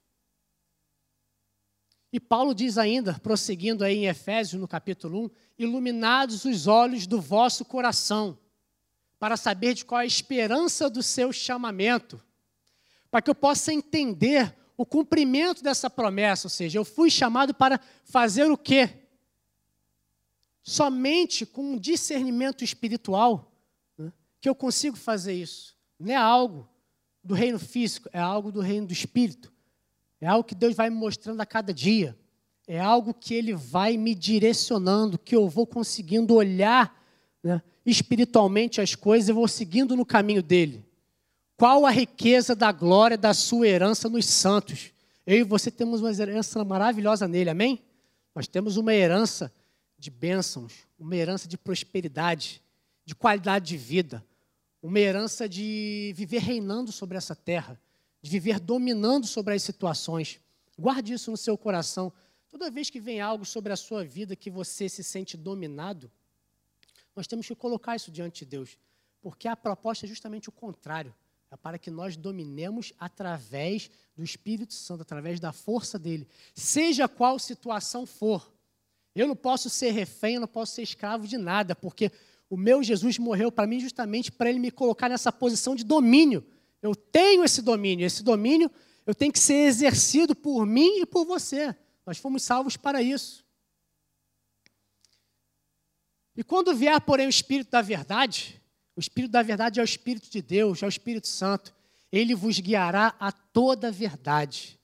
[SPEAKER 1] E Paulo diz ainda, prosseguindo aí em Efésios, no capítulo 1, iluminados os olhos do vosso coração para saber de qual é a esperança do seu chamamento, para que eu possa entender o cumprimento dessa promessa, ou seja, eu fui chamado para fazer o quê? Somente com um discernimento espiritual né, que eu consigo fazer isso. Não é algo do reino físico, é algo do reino do espírito. É algo que Deus vai me mostrando a cada dia. É algo que Ele vai me direcionando, que eu vou conseguindo olhar né, espiritualmente as coisas e vou seguindo no caminho dele. Qual a riqueza da glória da sua herança nos santos? Eu e você temos uma herança maravilhosa nele, amém? Nós temos uma herança de bênçãos, uma herança de prosperidade, de qualidade de vida, uma herança de viver reinando sobre essa terra, de viver dominando sobre as situações. Guarde isso no seu coração. Toda vez que vem algo sobre a sua vida que você se sente dominado, nós temos que colocar isso diante de Deus, porque a proposta é justamente o contrário. É para que nós dominemos através do Espírito Santo, através da força dele, seja qual situação for. Eu não posso ser refém, eu não posso ser escravo de nada, porque o meu Jesus morreu para mim justamente para ele me colocar nessa posição de domínio. Eu tenho esse domínio, esse domínio eu tenho que ser exercido por mim e por você. Nós fomos salvos para isso. E quando vier, porém, o Espírito da verdade, o Espírito da verdade é o Espírito de Deus, é o Espírito Santo, ele vos guiará a toda a verdade.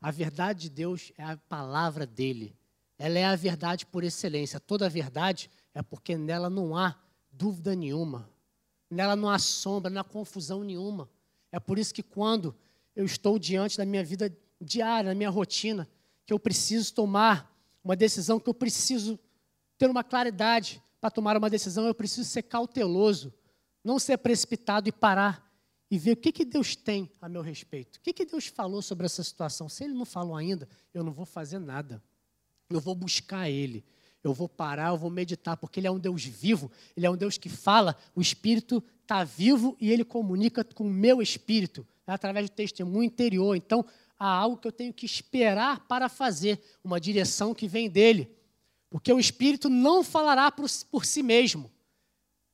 [SPEAKER 1] A verdade de Deus é a palavra dele. Ela é a verdade por excelência. Toda a verdade é porque nela não há dúvida nenhuma. Nela não há sombra, não há confusão nenhuma. É por isso que quando eu estou diante da minha vida diária, na minha rotina, que eu preciso tomar uma decisão, que eu preciso ter uma claridade para tomar uma decisão, eu preciso ser cauteloso, não ser precipitado e parar e ver o que, que Deus tem a meu respeito. O que, que Deus falou sobre essa situação. Se Ele não falou ainda, eu não vou fazer nada. Eu vou buscar Ele. Eu vou parar, eu vou meditar, porque Ele é um Deus vivo, Ele é um Deus que fala, o Espírito está vivo e Ele comunica com o meu espírito, é através do testemunho interior. Então, há algo que eu tenho que esperar para fazer, uma direção que vem dele. Porque o Espírito não falará por, por si mesmo,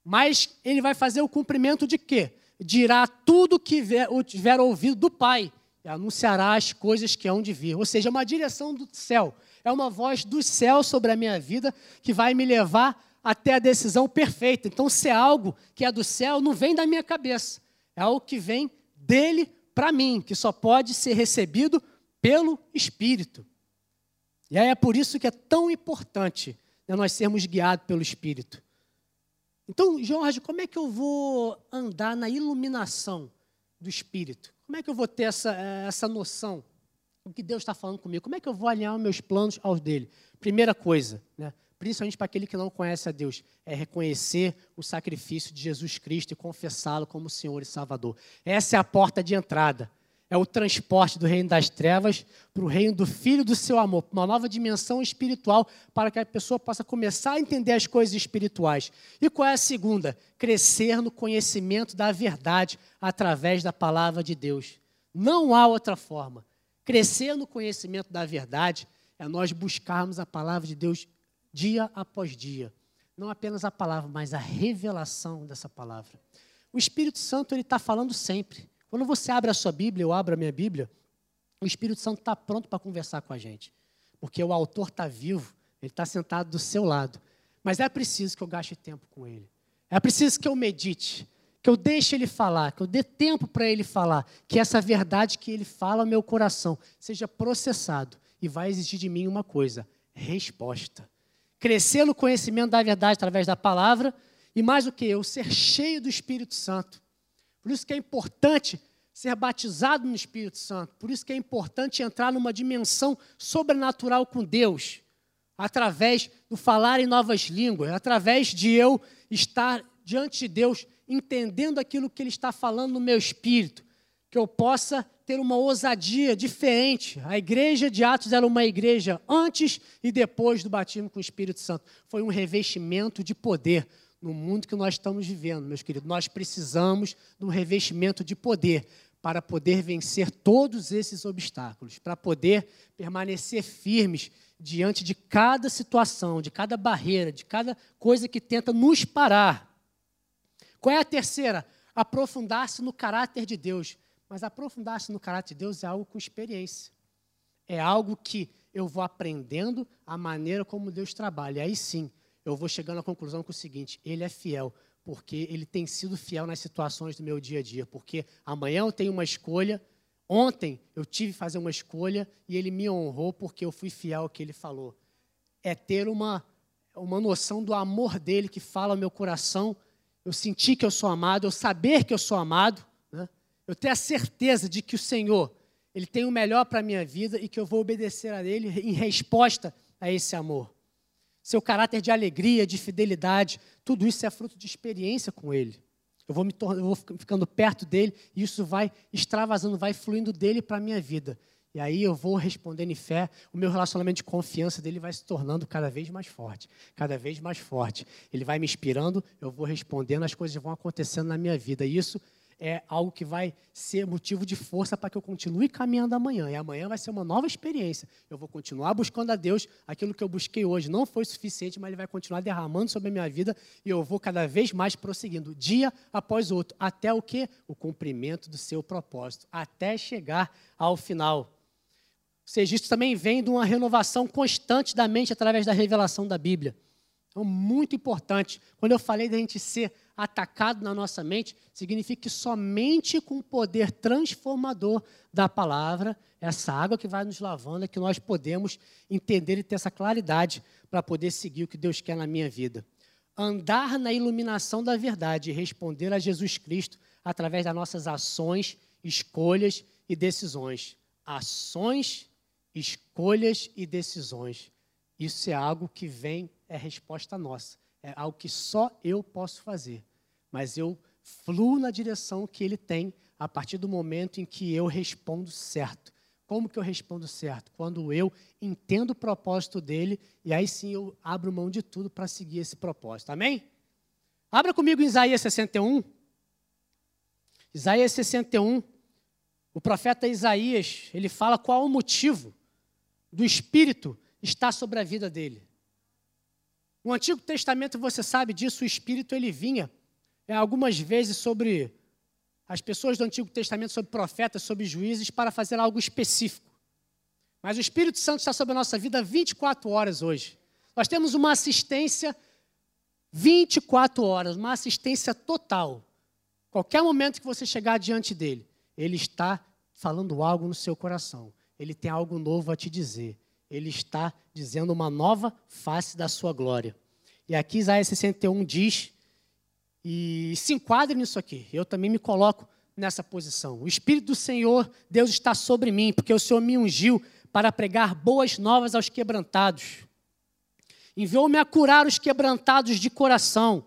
[SPEAKER 1] mas ele vai fazer o cumprimento de quê? Dirá tudo que tiver ouvido do Pai e anunciará as coisas que hão de vir. Ou seja, uma direção do céu. É uma voz do céu sobre a minha vida que vai me levar até a decisão perfeita. Então, se é algo que é do céu, não vem da minha cabeça. É algo que vem dele para mim, que só pode ser recebido pelo Espírito. E aí é por isso que é tão importante né, nós sermos guiados pelo Espírito. Então, Jorge, como é que eu vou andar na iluminação do Espírito? Como é que eu vou ter essa, essa noção do que Deus está falando comigo? Como é que eu vou alinhar meus planos aos dele? Primeira coisa, né, principalmente para aquele que não conhece a Deus, é reconhecer o sacrifício de Jesus Cristo e confessá-lo como Senhor e Salvador. Essa é a porta de entrada é o transporte do reino das trevas para o reino do Filho do seu amor, uma nova dimensão espiritual para que a pessoa possa começar a entender as coisas espirituais. E qual é a segunda? Crescer no conhecimento da verdade através da palavra de Deus. Não há outra forma. Crescer no conhecimento da verdade é nós buscarmos a palavra de Deus dia após dia. Não apenas a palavra, mas a revelação dessa palavra. O Espírito Santo ele está falando sempre. Quando você abre a sua Bíblia, eu abro a minha Bíblia, o Espírito Santo está pronto para conversar com a gente. Porque o autor está vivo, ele está sentado do seu lado. Mas é preciso que eu gaste tempo com ele. É preciso que eu medite, que eu deixe ele falar, que eu dê tempo para ele falar, que essa verdade que ele fala ao meu coração seja processado e vai exigir de mim uma coisa: resposta. Crescer no conhecimento da verdade através da palavra e mais o que? Eu ser cheio do Espírito Santo. Por isso que é importante ser batizado no Espírito Santo. Por isso que é importante entrar numa dimensão sobrenatural com Deus, através do falar em novas línguas, através de eu estar diante de Deus, entendendo aquilo que Ele está falando no meu espírito, que eu possa ter uma ousadia diferente. A igreja de Atos era uma igreja antes e depois do batismo com o Espírito Santo. Foi um revestimento de poder no mundo que nós estamos vivendo, meus queridos. Nós precisamos de um revestimento de poder para poder vencer todos esses obstáculos, para poder permanecer firmes diante de cada situação, de cada barreira, de cada coisa que tenta nos parar. Qual é a terceira? Aprofundar-se no caráter de Deus. Mas aprofundar-se no caráter de Deus é algo com experiência. É algo que eu vou aprendendo a maneira como Deus trabalha. Aí sim, eu vou chegando à conclusão com o seguinte: ele é fiel, porque ele tem sido fiel nas situações do meu dia a dia. Porque amanhã eu tenho uma escolha, ontem eu tive que fazer uma escolha e ele me honrou porque eu fui fiel ao que ele falou. É ter uma, uma noção do amor dele que fala ao meu coração, eu sentir que eu sou amado, eu saber que eu sou amado, né? eu ter a certeza de que o Senhor ele tem o melhor para a minha vida e que eu vou obedecer a Ele em resposta a esse amor seu caráter de alegria, de fidelidade, tudo isso é fruto de experiência com Ele. Eu vou, me eu vou ficando perto dele e isso vai extravasando, vai fluindo dele para a minha vida. E aí eu vou respondendo em fé, o meu relacionamento de confiança dele vai se tornando cada vez mais forte, cada vez mais forte. Ele vai me inspirando, eu vou respondendo, as coisas vão acontecendo na minha vida. E isso é algo que vai ser motivo de força para que eu continue caminhando amanhã. E amanhã vai ser uma nova experiência. Eu vou continuar buscando a Deus. Aquilo que eu busquei hoje não foi suficiente, mas Ele vai continuar derramando sobre a minha vida e eu vou cada vez mais prosseguindo, dia após outro, até o que? O cumprimento do seu propósito, até chegar ao final. Ou seja, isso também vem de uma renovação constante da mente através da revelação da Bíblia. Então, muito importante. Quando eu falei da gente ser atacado na nossa mente, significa que somente com o poder transformador da palavra, essa água que vai nos lavando, é que nós podemos entender e ter essa claridade para poder seguir o que Deus quer na minha vida. Andar na iluminação da verdade e responder a Jesus Cristo através das nossas ações, escolhas e decisões. ações, escolhas e decisões. Isso é algo que vem, é resposta nossa. É algo que só eu posso fazer. Mas eu fluo na direção que ele tem a partir do momento em que eu respondo certo. Como que eu respondo certo? Quando eu entendo o propósito dele e aí sim eu abro mão de tudo para seguir esse propósito. Amém? Abra comigo Isaías 61. Isaías 61. O profeta Isaías, ele fala qual o motivo do Espírito estar sobre a vida dele. No Antigo Testamento, você sabe disso, o Espírito ele vinha algumas vezes sobre as pessoas do Antigo Testamento, sobre profetas, sobre juízes, para fazer algo específico. Mas o Espírito Santo está sobre a nossa vida 24 horas hoje. Nós temos uma assistência 24 horas, uma assistência total. Qualquer momento que você chegar diante dele, ele está falando algo no seu coração. Ele tem algo novo a te dizer. Ele está dizendo uma nova face da sua glória. E aqui Isaías 61 diz, e se enquadre nisso aqui, eu também me coloco nessa posição. O Espírito do Senhor, Deus está sobre mim, porque o Senhor me ungiu para pregar boas novas aos quebrantados. Enviou-me a curar os quebrantados de coração.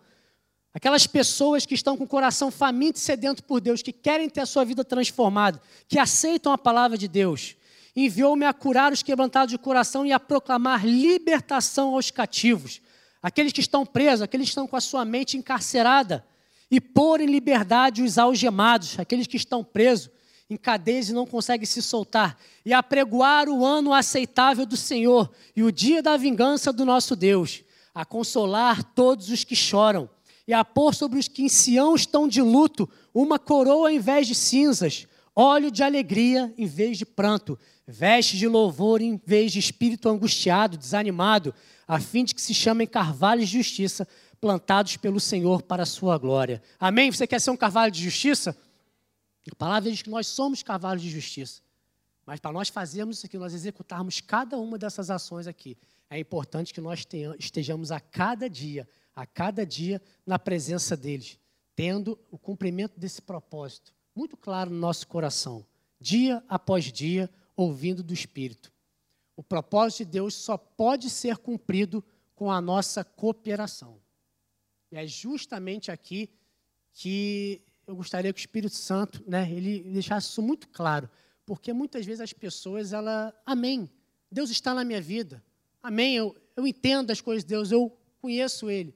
[SPEAKER 1] Aquelas pessoas que estão com o coração faminto e sedento por Deus, que querem ter a sua vida transformada, que aceitam a palavra de Deus. Enviou-me a curar os quebrantados de coração e a proclamar libertação aos cativos, aqueles que estão presos, aqueles que estão com a sua mente encarcerada, e pôr em liberdade os algemados, aqueles que estão presos em cadeias e não conseguem se soltar, e apregoar o ano aceitável do Senhor e o dia da vingança do nosso Deus, a consolar todos os que choram, e a pôr sobre os que em Sião estão de luto uma coroa em vez de cinzas, óleo de alegria em vez de pranto, veste de louvor em vez de espírito angustiado, desanimado, a fim de que se chamem carvalhos de justiça, plantados pelo Senhor para a sua glória. Amém? Você quer ser um carvalho de justiça? A palavra diz que nós somos carvalhos de justiça. Mas para nós fazermos isso aqui, nós executarmos cada uma dessas ações aqui, é importante que nós estejamos a cada dia, a cada dia na presença deles, tendo o cumprimento desse propósito muito claro no nosso coração, dia após dia, ouvindo do Espírito. O propósito de Deus só pode ser cumprido com a nossa cooperação. E é justamente aqui que eu gostaria que o Espírito Santo, né, ele deixasse isso muito claro, porque muitas vezes as pessoas, ela, amém, Deus está na minha vida, amém, eu, eu entendo as coisas de Deus, eu conheço Ele,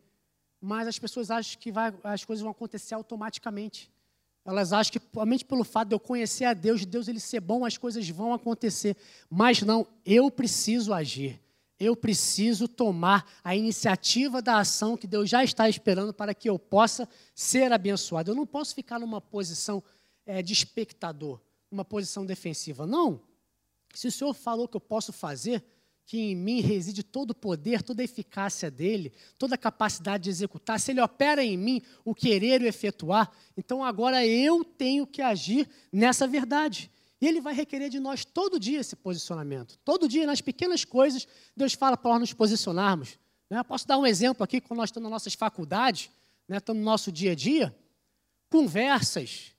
[SPEAKER 1] mas as pessoas acham que vai, as coisas vão acontecer automaticamente. Elas acham que somente pelo fato de eu conhecer a Deus, de Deus ele ser bom, as coisas vão acontecer. Mas não, eu preciso agir. Eu preciso tomar a iniciativa da ação que Deus já está esperando para que eu possa ser abençoado. Eu não posso ficar numa posição é, de espectador, numa posição defensiva. Não. Se o Senhor falou que eu posso fazer, que em mim reside todo o poder, toda a eficácia dele, toda a capacidade de executar, se ele opera em mim o querer e o efetuar, então agora eu tenho que agir nessa verdade. E ele vai requerer de nós todo dia esse posicionamento. Todo dia, nas pequenas coisas, Deus fala para nós nos posicionarmos. Né? Eu posso dar um exemplo aqui, quando nós estamos nas nossas faculdades, né? estamos no nosso dia a dia, conversas.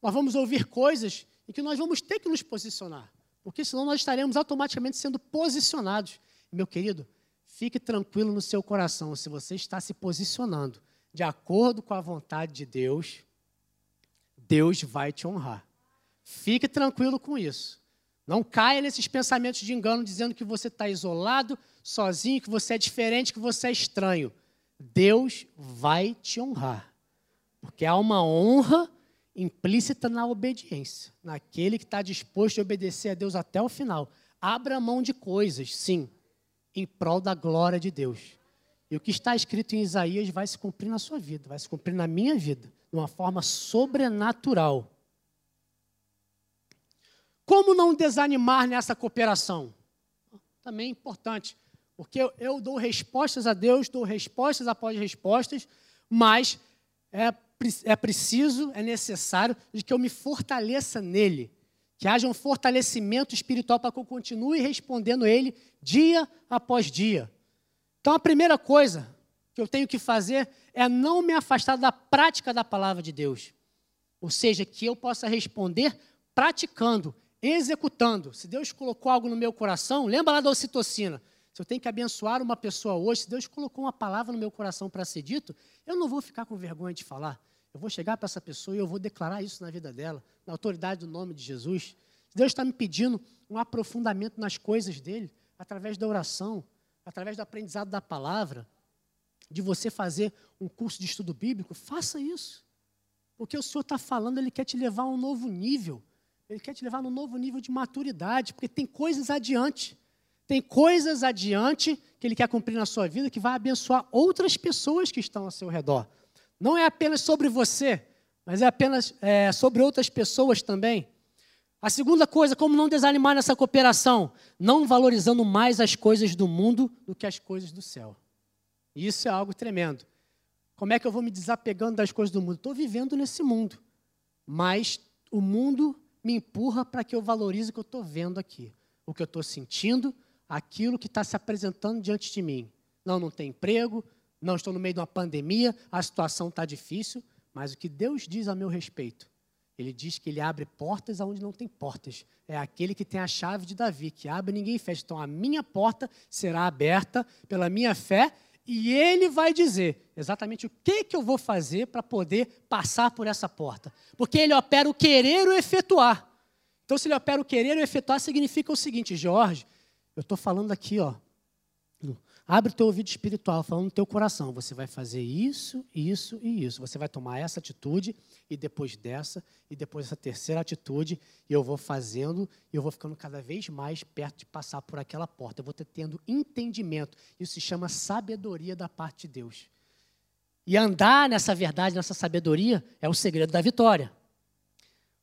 [SPEAKER 1] Nós vamos ouvir coisas em que nós vamos ter que nos posicionar porque senão nós estaremos automaticamente sendo posicionados. Meu querido, fique tranquilo no seu coração, se você está se posicionando de acordo com a vontade de Deus, Deus vai te honrar. Fique tranquilo com isso. Não caia nesses pensamentos de engano dizendo que você está isolado, sozinho, que você é diferente, que você é estranho. Deus vai te honrar. Porque há uma honra implícita na obediência, naquele que está disposto a obedecer a Deus até o final. Abra mão de coisas, sim, em prol da glória de Deus. E o que está escrito em Isaías vai se cumprir na sua vida, vai se cumprir na minha vida, de uma forma sobrenatural. Como não desanimar nessa cooperação? Também é importante, porque eu, eu dou respostas a Deus, dou respostas após respostas, mas é é preciso, é necessário de que eu me fortaleça nele, que haja um fortalecimento espiritual para que eu continue respondendo ele dia após dia. Então, a primeira coisa que eu tenho que fazer é não me afastar da prática da palavra de Deus. Ou seja, que eu possa responder praticando, executando. Se Deus colocou algo no meu coração, lembra lá da ocitocina. Se eu tenho que abençoar uma pessoa hoje, se Deus colocou uma palavra no meu coração para ser dito, eu não vou ficar com vergonha de falar. Eu vou chegar para essa pessoa e eu vou declarar isso na vida dela, na autoridade do nome de Jesus. Se Deus está me pedindo um aprofundamento nas coisas dele, através da oração, através do aprendizado da palavra, de você fazer um curso de estudo bíblico, faça isso. Porque o Senhor está falando, Ele quer te levar a um novo nível. Ele quer te levar a um novo nível de maturidade, porque tem coisas adiante. Tem coisas adiante que Ele quer cumprir na sua vida que vai abençoar outras pessoas que estão ao seu redor. Não é apenas sobre você, mas é apenas é, sobre outras pessoas também. A segunda coisa, como não desanimar nessa cooperação? Não valorizando mais as coisas do mundo do que as coisas do céu. Isso é algo tremendo. Como é que eu vou me desapegando das coisas do mundo? Estou vivendo nesse mundo, mas o mundo me empurra para que eu valorize o que eu estou vendo aqui, o que eu estou sentindo, aquilo que está se apresentando diante de mim. Não, não tem emprego, não estou no meio de uma pandemia, a situação está difícil, mas o que Deus diz a meu respeito? Ele diz que ele abre portas aonde não tem portas. É aquele que tem a chave de Davi, que abre e ninguém fecha. Então a minha porta será aberta pela minha fé e ele vai dizer exatamente o que, que eu vou fazer para poder passar por essa porta. Porque ele opera o querer e o efetuar. Então, se ele opera o querer e o efetuar, significa o seguinte, Jorge, eu estou falando aqui, ó, Abre teu ouvido espiritual, falando no teu coração. Você vai fazer isso, isso e isso. Você vai tomar essa atitude e depois dessa e depois essa terceira atitude e eu vou fazendo e eu vou ficando cada vez mais perto de passar por aquela porta. Eu vou tendo entendimento. Isso se chama sabedoria da parte de Deus. E andar nessa verdade, nessa sabedoria, é o segredo da vitória.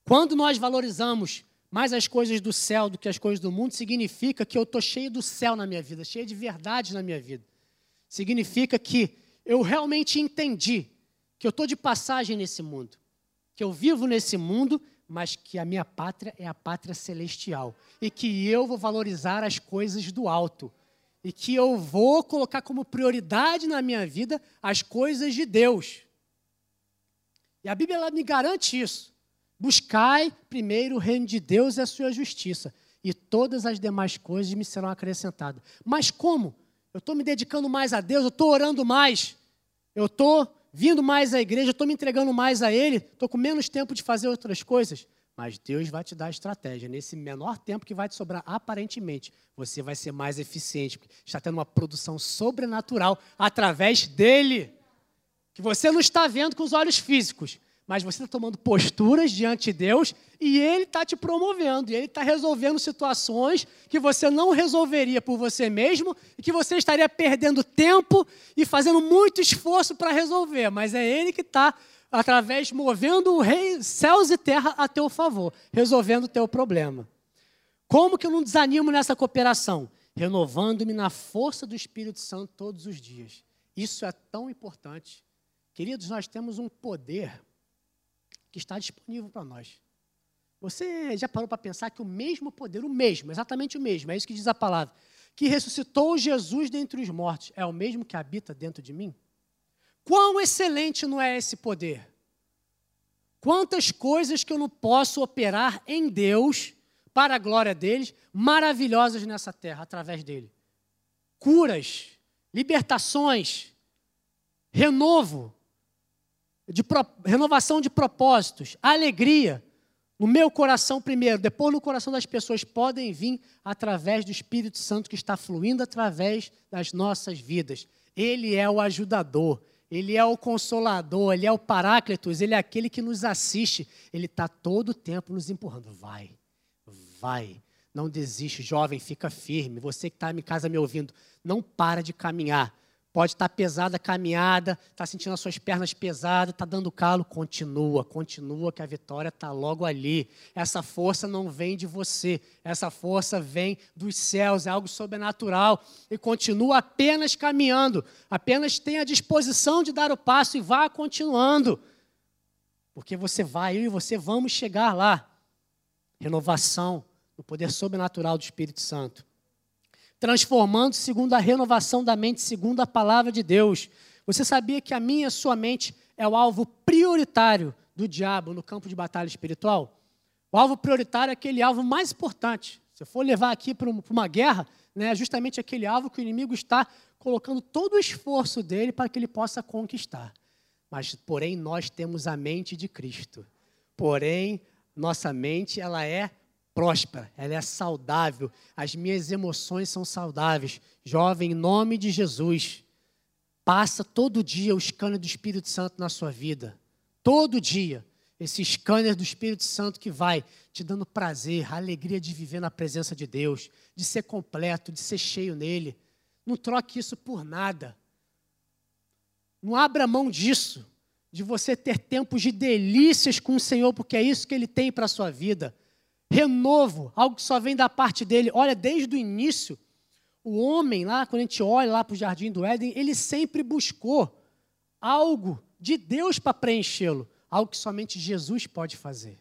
[SPEAKER 1] Quando nós valorizamos mais as coisas do céu do que as coisas do mundo, significa que eu estou cheio do céu na minha vida, cheio de verdade na minha vida. Significa que eu realmente entendi que eu estou de passagem nesse mundo, que eu vivo nesse mundo, mas que a minha pátria é a pátria celestial e que eu vou valorizar as coisas do alto e que eu vou colocar como prioridade na minha vida as coisas de Deus. E a Bíblia me garante isso. Buscai primeiro o reino de Deus e a sua justiça, e todas as demais coisas me serão acrescentadas. Mas como? Eu estou me dedicando mais a Deus, eu estou orando mais, eu estou vindo mais à igreja, eu estou me entregando mais a Ele, estou com menos tempo de fazer outras coisas. Mas Deus vai te dar estratégia. Nesse menor tempo que vai te sobrar, aparentemente, você vai ser mais eficiente, porque está tendo uma produção sobrenatural através dele, que você não está vendo com os olhos físicos, mas você está tomando posturas diante de Deus e Ele está te promovendo, e Ele está resolvendo situações que você não resolveria por você mesmo e que você estaria perdendo tempo e fazendo muito esforço para resolver, mas é Ele que está, através, movendo o rei, céus e terra a teu favor, resolvendo o teu problema. Como que eu não desanimo nessa cooperação? Renovando-me na força do Espírito Santo todos os dias. Isso é tão importante. Queridos, nós temos um poder que está disponível para nós. Você já parou para pensar que o mesmo poder, o mesmo, exatamente o mesmo, é isso que diz a palavra, que ressuscitou Jesus dentre os mortos, é o mesmo que habita dentro de mim? Quão excelente não é esse poder? Quantas coisas que eu não posso operar em Deus, para a glória deles, maravilhosas nessa terra, através dele. Curas, libertações, renovo, de pro, renovação de propósitos, alegria, no meu coração primeiro, depois no coração das pessoas, podem vir através do Espírito Santo que está fluindo através das nossas vidas. Ele é o ajudador, ele é o consolador, ele é o paráclitos, ele é aquele que nos assiste. Ele está todo o tempo nos empurrando. Vai, vai. Não desiste, jovem, fica firme. Você que está em casa me ouvindo, não para de caminhar. Pode estar pesada a caminhada, está sentindo as suas pernas pesadas, está dando calo. Continua, continua, que a vitória está logo ali. Essa força não vem de você, essa força vem dos céus, é algo sobrenatural. E continua apenas caminhando, apenas tenha a disposição de dar o passo e vá continuando. Porque você vai, eu e você vamos chegar lá. Renovação, no poder sobrenatural do Espírito Santo transformando segundo a renovação da mente, segundo a palavra de Deus. Você sabia que a minha e a sua mente é o alvo prioritário do diabo no campo de batalha espiritual? O alvo prioritário é aquele alvo mais importante. Se eu for levar aqui para uma guerra, né, é justamente aquele alvo que o inimigo está colocando todo o esforço dele para que ele possa conquistar. Mas, porém, nós temos a mente de Cristo. Porém, nossa mente ela é próspera, ela é saudável. As minhas emoções são saudáveis. Jovem, em nome de Jesus, passa todo dia o scanner do Espírito Santo na sua vida. Todo dia. Esse scanner do Espírito Santo que vai te dando prazer, a alegria de viver na presença de Deus, de ser completo, de ser cheio nele. Não troque isso por nada. Não abra mão disso, de você ter tempos de delícias com o Senhor, porque é isso que Ele tem para a sua vida. Renovo, algo que só vem da parte dele. Olha, desde o início, o homem lá, quando a gente olha lá para o jardim do Éden, ele sempre buscou algo de Deus para preenchê-lo, algo que somente Jesus pode fazer.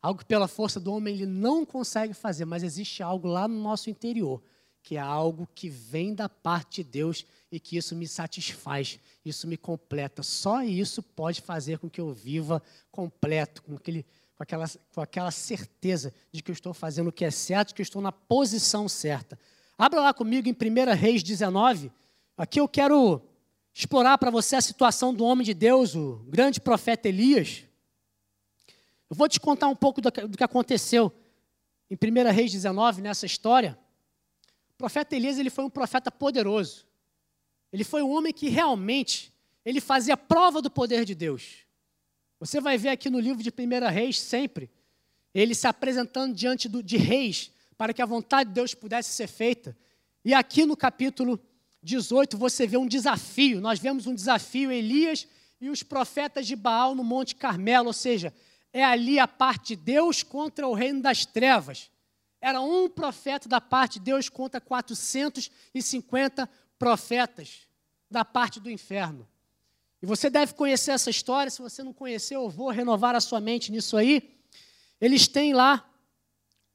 [SPEAKER 1] Algo que pela força do homem ele não consegue fazer, mas existe algo lá no nosso interior que é algo que vem da parte de Deus e que isso me satisfaz, isso me completa. Só isso pode fazer com que eu viva completo, com, aquele, com, aquela, com aquela certeza de que eu estou fazendo o que é certo, que eu estou na posição certa. Abra lá comigo em 1 Reis 19. Aqui eu quero explorar para você a situação do homem de Deus, o grande profeta Elias. Eu vou te contar um pouco do que aconteceu em 1 Reis 19, nessa história. O profeta Elias ele foi um profeta poderoso. Ele foi um homem que realmente ele fazia prova do poder de Deus. Você vai ver aqui no livro de 1 Reis sempre ele se apresentando diante do, de reis para que a vontade de Deus pudesse ser feita. E aqui no capítulo 18 você vê um desafio. Nós vemos um desafio Elias e os profetas de Baal no Monte Carmelo, ou seja, é ali a parte de Deus contra o reino das trevas era um profeta da parte de Deus contra 450 profetas da parte do inferno. E você deve conhecer essa história, se você não conheceu, eu vou renovar a sua mente nisso aí. Eles têm lá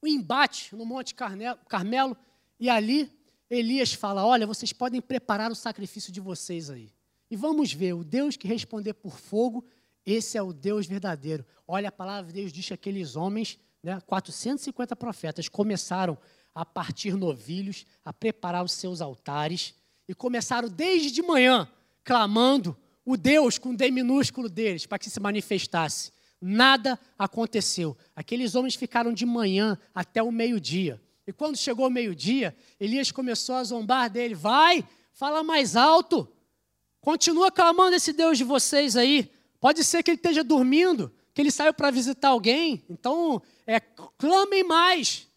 [SPEAKER 1] o um embate no Monte Carmelo, e ali Elias fala: Olha, vocês podem preparar o sacrifício de vocês aí. E vamos ver, o Deus que responder por fogo, esse é o Deus verdadeiro. Olha, a palavra de Deus diz que aqueles homens né, 450 profetas começaram a partir novilhos, a preparar os seus altares, e começaram desde de manhã, clamando o Deus com D minúsculo deles, para que se manifestasse. Nada aconteceu. Aqueles homens ficaram de manhã até o meio-dia. E quando chegou o meio-dia, Elias começou a zombar dele: Vai, fala mais alto. Continua clamando esse Deus de vocês aí. Pode ser que ele esteja dormindo, que ele saiu para visitar alguém. Então, é, clamem mais.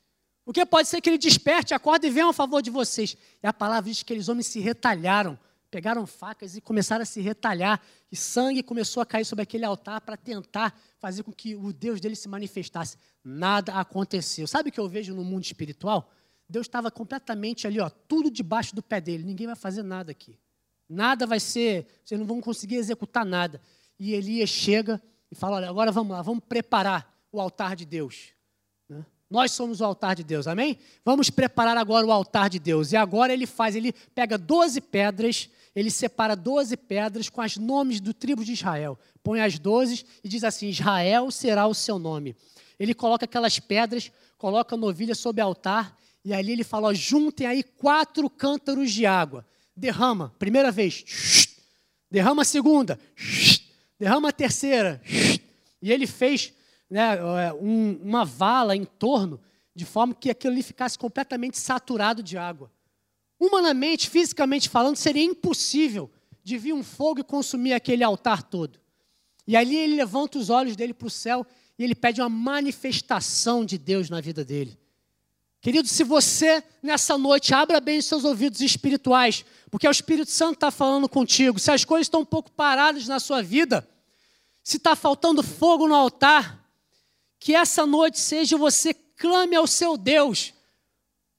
[SPEAKER 1] Porque pode ser que ele desperte, acorde e venha a favor de vocês. E a palavra diz que aqueles homens se retalharam, pegaram facas e começaram a se retalhar. E sangue começou a cair sobre aquele altar para tentar fazer com que o Deus dele se manifestasse. Nada aconteceu. Sabe o que eu vejo no mundo espiritual? Deus estava completamente ali, ó, tudo debaixo do pé dele. Ninguém vai fazer nada aqui. Nada vai ser, vocês não vão conseguir executar nada. E Elias chega e fala: olha, agora vamos lá, vamos preparar o altar de Deus. Né? Nós somos o altar de Deus, amém? Vamos preparar agora o altar de Deus. E agora ele faz, ele pega 12 pedras, ele separa 12 pedras com os nomes do tribo de Israel. Põe as 12 e diz assim: Israel será o seu nome. Ele coloca aquelas pedras, coloca a novilha sobre o altar, e ali ele fala: ó, juntem aí quatro cântaros de água. Derrama, primeira vez. Derrama a segunda. Derrama a terceira. E ele fez né, é, um, uma vala em torno, de forma que aquilo ali ficasse completamente saturado de água. Humanamente, fisicamente falando, seria impossível de vir um fogo e consumir aquele altar todo. E ali ele levanta os olhos dele para o céu e ele pede uma manifestação de Deus na vida dele. Querido, se você nessa noite abra bem os seus ouvidos espirituais, porque o Espírito Santo está falando contigo, se as coisas estão um pouco paradas na sua vida, se está faltando fogo no altar, que essa noite seja você clame ao seu Deus.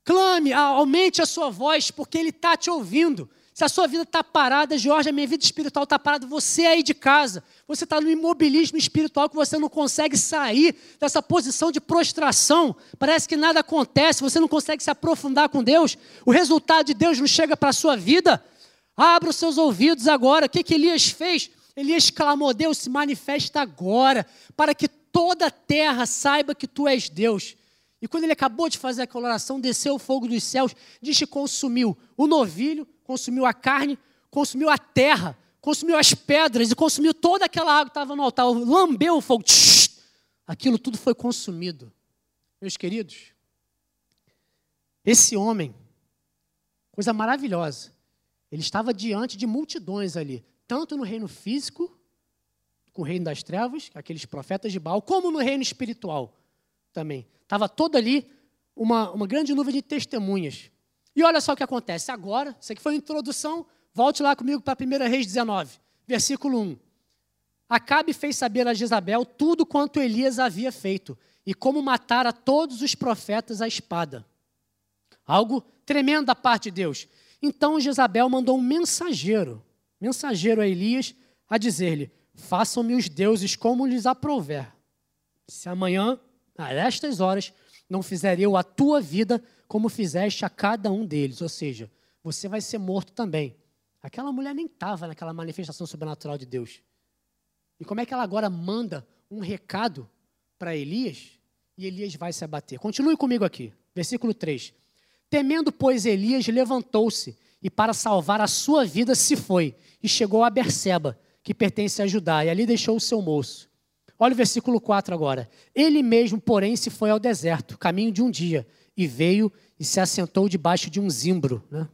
[SPEAKER 1] Clame, aumente a sua voz, porque Ele está te ouvindo. Se a sua vida está parada, Jorge, a minha vida espiritual está parada, você aí de casa, você está no imobilismo espiritual que você não consegue sair dessa posição de prostração. Parece que nada acontece, você não consegue se aprofundar com Deus. O resultado de Deus não chega para a sua vida. Abra os seus ouvidos agora. O que, que Elias fez? Elias clamou: Deus se manifesta agora, para que toda a terra saiba que tu és Deus. E quando ele acabou de fazer aquela oração, desceu o fogo dos céus, diz que consumiu o novilho, consumiu a carne, consumiu a terra, consumiu as pedras e consumiu toda aquela água que estava no altar, lambeu o fogo. Aquilo tudo foi consumido. Meus queridos, esse homem, coisa maravilhosa, ele estava diante de multidões ali, tanto no reino físico, com o reino das trevas, aqueles profetas de Baal, como no reino espiritual também. Estava todo ali uma, uma grande nuvem de testemunhas. E olha só o que acontece agora, isso aqui foi a introdução, volte lá comigo para 1 Reis 19, versículo 1. Acabe fez saber a Jezabel tudo quanto Elias havia feito e como matara todos os profetas à espada. Algo tremendo da parte de Deus. Então Jezabel mandou um mensageiro, mensageiro a Elias, a dizer-lhe: Façam-me os deuses como lhes aprouver. Se amanhã, a estas horas, não fizer eu a tua vida como fizeste a cada um deles. Ou seja, você vai ser morto também. Aquela mulher nem estava naquela manifestação sobrenatural de Deus. E como é que ela agora manda um recado para Elias? E Elias vai se abater. Continue comigo aqui, versículo 3. Temendo, pois, Elias levantou-se e, para salvar a sua vida, se foi e chegou a Berseba, que pertence a Judá, e ali deixou o seu moço. Olha o versículo 4 agora. Ele mesmo, porém, se foi ao deserto, caminho de um dia, e veio e se assentou debaixo de um zimbro, né?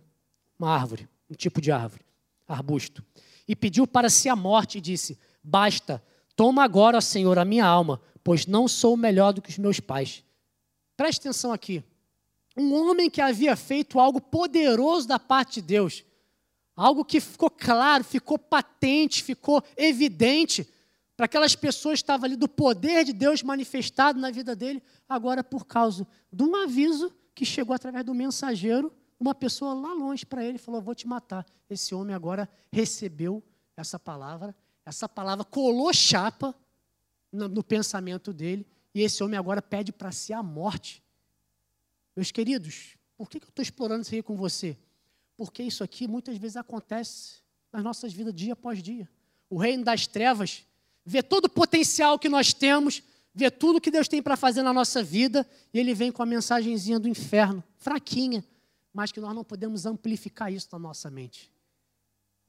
[SPEAKER 1] uma árvore, um tipo de árvore, arbusto. E pediu para si a morte e disse: Basta, toma agora, Senhor, a minha alma, pois não sou melhor do que os meus pais. Preste atenção aqui um homem que havia feito algo poderoso da parte de Deus, algo que ficou claro, ficou patente, ficou evidente para aquelas pessoas que estavam ali do poder de Deus manifestado na vida dele, agora por causa de um aviso que chegou através do mensageiro, uma pessoa lá longe para ele falou: Vou te matar. Esse homem agora recebeu essa palavra, essa palavra colou chapa no, no pensamento dele, e esse homem agora pede para si a morte. Meus queridos, por que eu estou explorando isso aí com você? Porque isso aqui muitas vezes acontece nas nossas vidas dia após dia. O reino das trevas vê todo o potencial que nós temos, vê tudo que Deus tem para fazer na nossa vida, e ele vem com a mensagenzinha do inferno, fraquinha, mas que nós não podemos amplificar isso na nossa mente.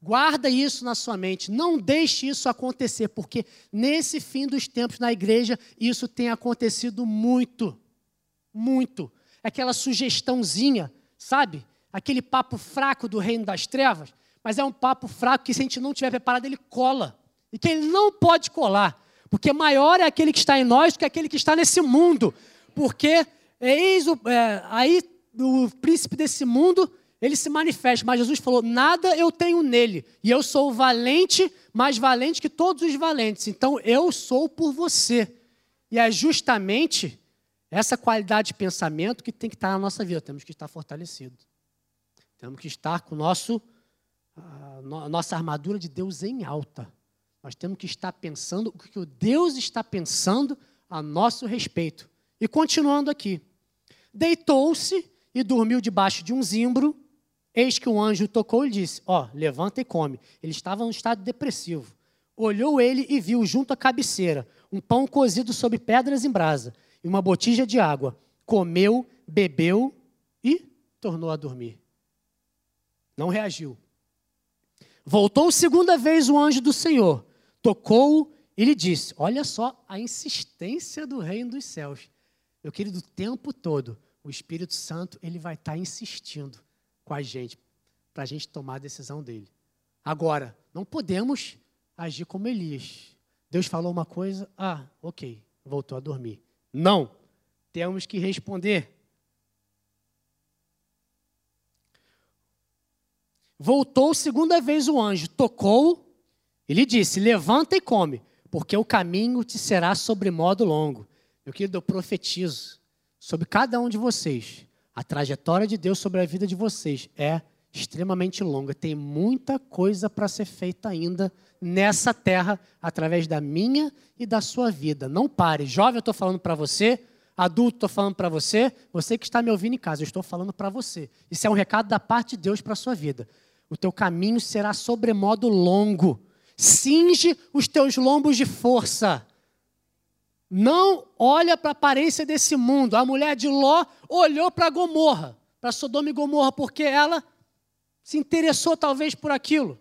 [SPEAKER 1] Guarda isso na sua mente, não deixe isso acontecer, porque nesse fim dos tempos na igreja isso tem acontecido muito, muito aquela sugestãozinha, sabe? Aquele papo fraco do reino das trevas, mas é um papo fraco que se a gente não tiver preparado, ele cola. E que ele não pode colar, porque maior é aquele que está em nós do que aquele que está nesse mundo. Porque eis o, é, aí o príncipe desse mundo, ele se manifesta, mas Jesus falou: nada eu tenho nele, e eu sou valente, mais valente que todos os valentes. Então eu sou por você. E é justamente essa qualidade de pensamento que tem que estar na nossa vida, temos que estar fortalecidos. Temos que estar com nosso, a nossa armadura de Deus em alta. Nós temos que estar pensando o que o Deus está pensando a nosso respeito. E continuando aqui. Deitou-se e dormiu debaixo de um zimbro. Eis que um anjo tocou e disse: Ó, oh, levanta e come. Ele estava em estado depressivo. Olhou ele e viu junto à cabeceira um pão cozido sobre pedras em brasa e uma botija de água. Comeu, bebeu e tornou a dormir. Não reagiu. Voltou segunda vez o anjo do Senhor, tocou e lhe disse: Olha só a insistência do reino dos céus. Meu querido, o tempo todo, o Espírito Santo ele vai estar insistindo com a gente, para a gente tomar a decisão dele. Agora, não podemos agir como Elias. Deus falou uma coisa, ah, ok, voltou a dormir. Não. Temos que responder. Voltou segunda vez o anjo, tocou e lhe disse: Levanta e come, porque o caminho te será sobremodo longo. Meu querido, eu profetizo sobre cada um de vocês. A trajetória de Deus sobre a vida de vocês é extremamente longa. Tem muita coisa para ser feita ainda nessa terra, através da minha e da sua vida. Não pare. Jovem, eu estou falando para você. Adulto, estou falando para você. Você que está me ouvindo em casa, eu estou falando para você. Isso é um recado da parte de Deus para a sua vida. O teu caminho será sobremodo longo. Cinge os teus lombos de força. Não olha para a aparência desse mundo. A mulher de Ló olhou para Gomorra, para Sodoma e Gomorra, porque ela se interessou talvez por aquilo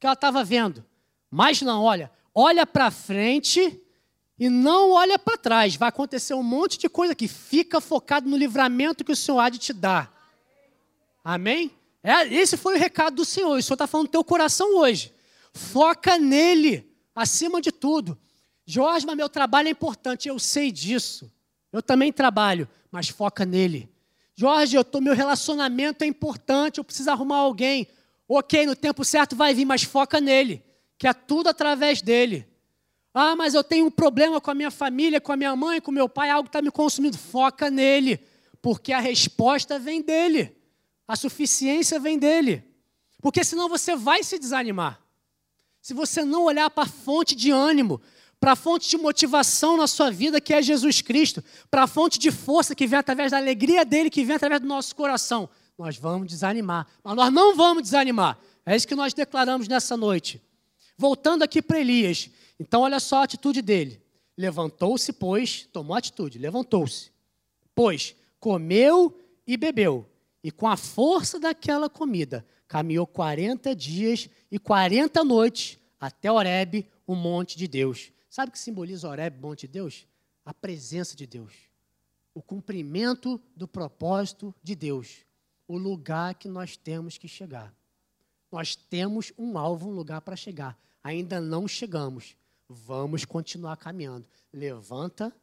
[SPEAKER 1] que ela estava vendo. Mas não, olha, olha para frente e não olha para trás. Vai acontecer um monte de coisa que fica focado no livramento que o Senhor há de te dar. Amém? É, esse foi o recado do Senhor. O Senhor está falando do teu coração hoje. Foca nele, acima de tudo. Jorge, mas meu trabalho é importante, eu sei disso. Eu também trabalho, mas foca nele. Jorge, eu tô, meu relacionamento é importante, eu preciso arrumar alguém. Ok, no tempo certo vai vir, mas foca nele, que é tudo através dele. Ah, mas eu tenho um problema com a minha família, com a minha mãe, com meu pai, algo está me consumindo. Foca nele, porque a resposta vem dele, a suficiência vem dele. Porque senão você vai se desanimar. Se você não olhar para a fonte de ânimo, para a fonte de motivação na sua vida, que é Jesus Cristo, para a fonte de força que vem através da alegria dele, que vem através do nosso coração, nós vamos desanimar. Mas nós não vamos desanimar. É isso que nós declaramos nessa noite. Voltando aqui para Elias. Então, olha só a atitude dele. Levantou-se, pois, tomou atitude, levantou-se. Pois, comeu e bebeu. E com a força daquela comida, caminhou 40 dias e 40 noites até Horebe, o monte de Deus. Sabe o que simboliza Horeb, monte de Deus? A presença de Deus. O cumprimento do propósito de Deus. O lugar que nós temos que chegar. Nós temos um alvo, um lugar para chegar. Ainda não chegamos. Vamos continuar caminhando. Levanta,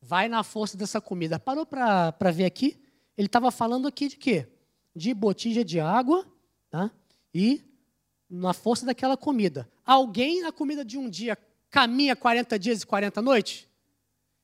[SPEAKER 1] vai na força dessa comida. Parou para ver aqui? Ele estava falando aqui de quê? De botija de água tá? e na força daquela comida. Alguém na comida de um dia caminha 40 dias e 40 noites?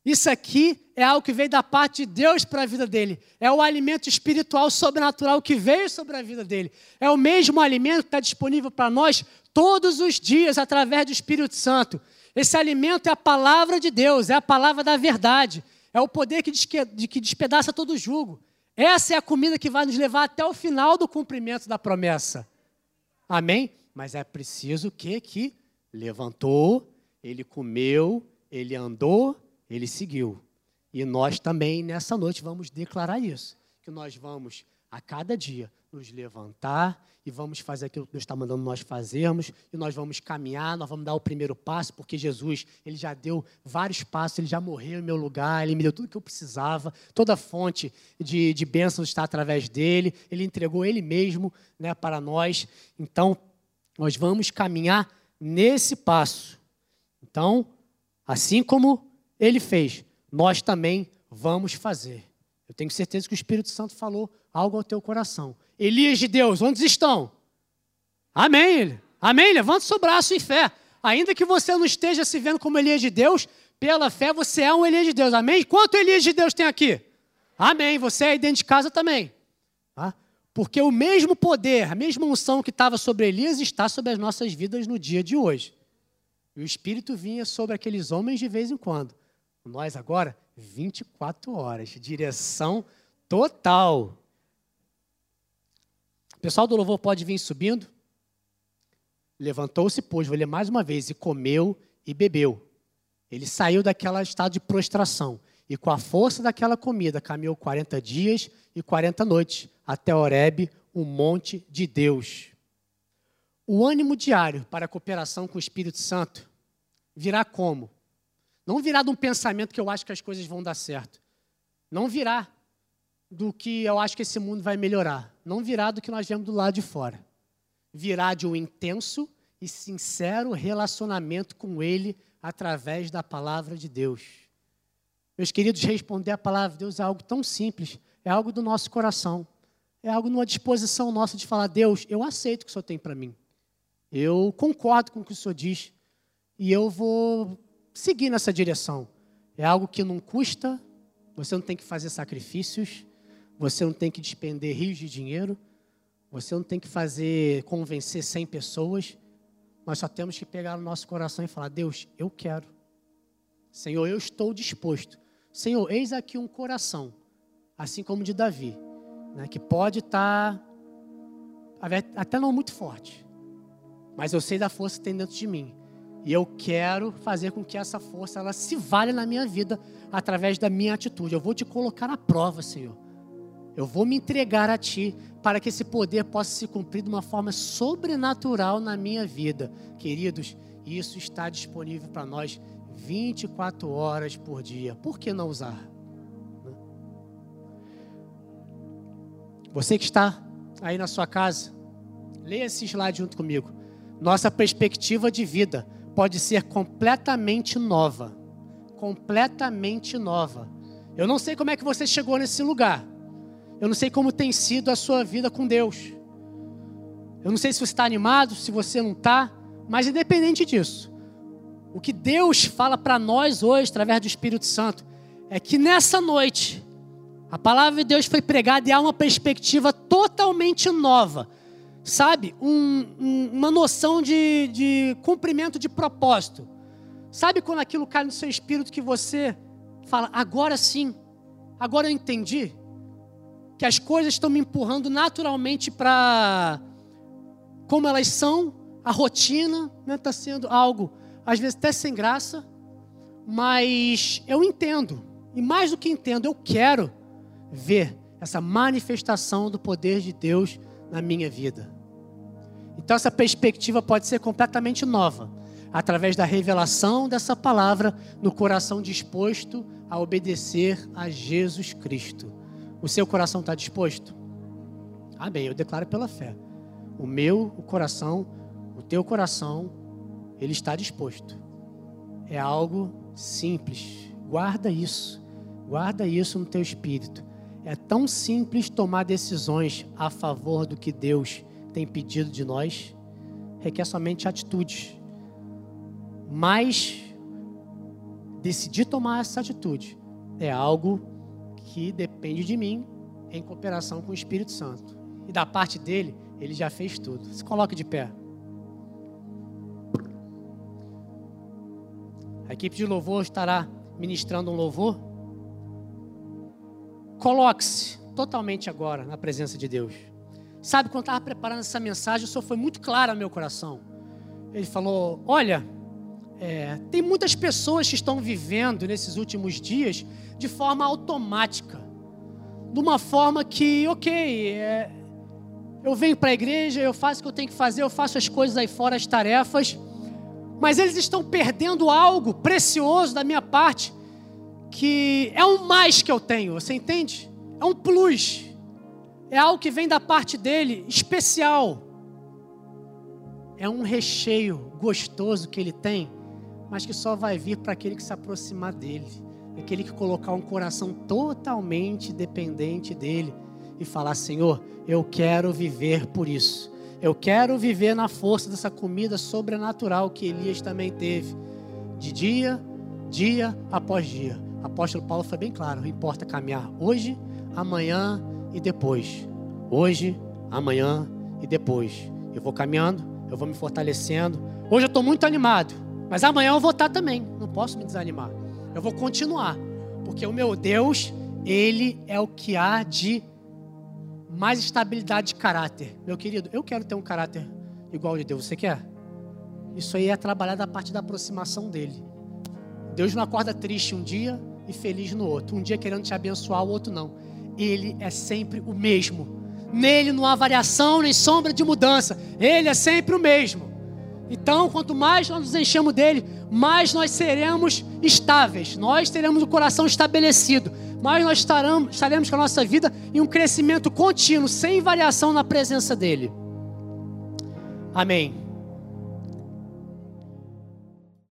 [SPEAKER 1] Isso aqui é algo que veio da parte de Deus para a vida dele. É o alimento espiritual sobrenatural que veio sobre a vida dele. É o mesmo alimento que está disponível para nós todos os dias através do Espírito Santo. Esse alimento é a palavra de Deus, é a palavra da verdade. É o poder que, que despedaça todo o jugo. Essa é a comida que vai nos levar até o final do cumprimento da promessa. Amém? Mas é preciso que, que levantou, ele comeu, ele andou, ele seguiu. E nós também, nessa noite, vamos declarar isso: que nós vamos, a cada dia, nos levantar e vamos fazer aquilo que Deus está mandando nós fazermos, e nós vamos caminhar, nós vamos dar o primeiro passo, porque Jesus, ele já deu vários passos, ele já morreu em meu lugar, ele me deu tudo o que eu precisava, toda a fonte de, de bênçãos está através dele, ele entregou ele mesmo né, para nós. Então, nós vamos caminhar nesse passo. Então, assim como ele fez, nós também vamos fazer. Eu tenho certeza que o Espírito Santo falou algo ao teu coração. Elias de Deus, onde estão? Amém. Amém. Levanta o seu braço em fé. Ainda que você não esteja se vendo como Elias de Deus, pela fé você é um Elias de Deus. Amém? Quanto Elias de Deus tem aqui? Amém. Você é aí dentro de casa também. Tá? Porque o mesmo poder, a mesma unção que estava sobre Elias está sobre as nossas vidas no dia de hoje. E o Espírito vinha sobre aqueles homens de vez em quando. Nós agora, 24 horas, direção total. O pessoal do louvor pode vir subindo. Levantou-se, pois, vou ler mais uma vez, e comeu e bebeu. Ele saiu daquela estado de prostração. E com a força daquela comida, caminhou 40 dias e 40 noites até Horebe, o monte de Deus. O ânimo diário para a cooperação com o Espírito Santo virá como? Não virá de um pensamento que eu acho que as coisas vão dar certo. Não virá do que eu acho que esse mundo vai melhorar. Não virá do que nós vemos do lado de fora. Virá de um intenso e sincero relacionamento com Ele através da palavra de Deus. Meus queridos, responder a palavra de Deus é algo tão simples, é algo do nosso coração, é algo numa disposição nossa de falar: Deus, eu aceito o que o Senhor tem para mim. Eu concordo com o que o Senhor diz e eu vou seguir nessa direção. É algo que não custa, você não tem que fazer sacrifícios, você não tem que despender rios de dinheiro, você não tem que fazer convencer 100 pessoas. Nós só temos que pegar no nosso coração e falar: Deus, eu quero. Senhor, eu estou disposto. Senhor, eis aqui um coração, assim como o de Davi, né, que pode estar até não muito forte, mas eu sei da força que tem dentro de mim. E eu quero fazer com que essa força ela se valha na minha vida através da minha atitude. Eu vou te colocar à prova, Senhor. Eu vou me entregar a Ti para que esse poder possa se cumprir de uma forma sobrenatural na minha vida. Queridos, isso está disponível para nós 24 horas por dia. Por que não usar? Você que está aí na sua casa, leia esse slide junto comigo. Nossa perspectiva de vida pode ser completamente nova. Completamente nova. Eu não sei como é que você chegou nesse lugar. Eu não sei como tem sido a sua vida com Deus. Eu não sei se você está animado, se você não está, mas independente disso, o que Deus fala para nós hoje, através do Espírito Santo, é que nessa noite, a palavra de Deus foi pregada e há uma perspectiva totalmente nova sabe, um, um, uma noção de, de cumprimento de propósito. Sabe quando aquilo cai no seu espírito que você fala, agora sim, agora eu entendi que as coisas estão me empurrando naturalmente para como elas são, a rotina está né, tá sendo algo, às vezes até sem graça, mas eu entendo, e mais do que entendo, eu quero ver essa manifestação do poder de Deus na minha vida. Então, essa perspectiva pode ser completamente nova, através da revelação dessa palavra no coração disposto a obedecer a Jesus Cristo. O seu coração está disposto? Amém. Eu declaro pela fé. O meu o coração, o teu coração, ele está disposto. É algo simples. Guarda isso. Guarda isso no teu espírito. É tão simples tomar decisões a favor do que Deus tem pedido de nós requer somente atitude. Mas decidir tomar essa atitude é algo que depende de mim em cooperação com o Espírito Santo. E da parte dele, ele já fez tudo. Se coloque de pé. A equipe de louvor estará ministrando um louvor. Coloque-se totalmente agora na presença de Deus. Sabe, quando estava preparando essa mensagem, o Senhor foi muito claro ao meu coração. Ele falou: Olha, é, tem muitas pessoas que estão vivendo nesses últimos dias de forma automática, de uma forma que, ok, é, eu venho para a igreja, eu faço o que eu tenho que fazer, eu faço as coisas aí fora, as tarefas, mas eles estão perdendo algo precioso da minha parte, que é um mais que eu tenho, você entende? É um plus é algo que vem da parte dele, especial. É um recheio gostoso que ele tem, mas que só vai vir para aquele que se aproximar dele, aquele que colocar um coração totalmente dependente dele e falar: Senhor, eu quero viver por isso. Eu quero viver na força dessa comida sobrenatural que Elias também teve, de dia, dia após dia. O apóstolo Paulo foi bem claro: não importa caminhar hoje, amanhã e depois. Hoje, amanhã e depois. Eu vou caminhando, eu vou me fortalecendo. Hoje eu estou muito animado, mas amanhã eu vou estar também. Não posso me desanimar. Eu vou continuar, porque o meu Deus, Ele é o que há de mais estabilidade de caráter. Meu querido, eu quero ter um caráter igual de Deus. Você quer? Isso aí é trabalhar da parte da aproximação dele. Deus não acorda triste um dia e feliz no outro. Um dia querendo te abençoar, o outro não ele é sempre o mesmo. Nele não há variação nem sombra de mudança. Ele é sempre o mesmo. Então, quanto mais nós nos enchemos dele, mais nós seremos estáveis. Nós teremos o coração estabelecido. Mais nós estaremos, estaremos com a nossa vida em um crescimento contínuo, sem variação na presença dele. Amém.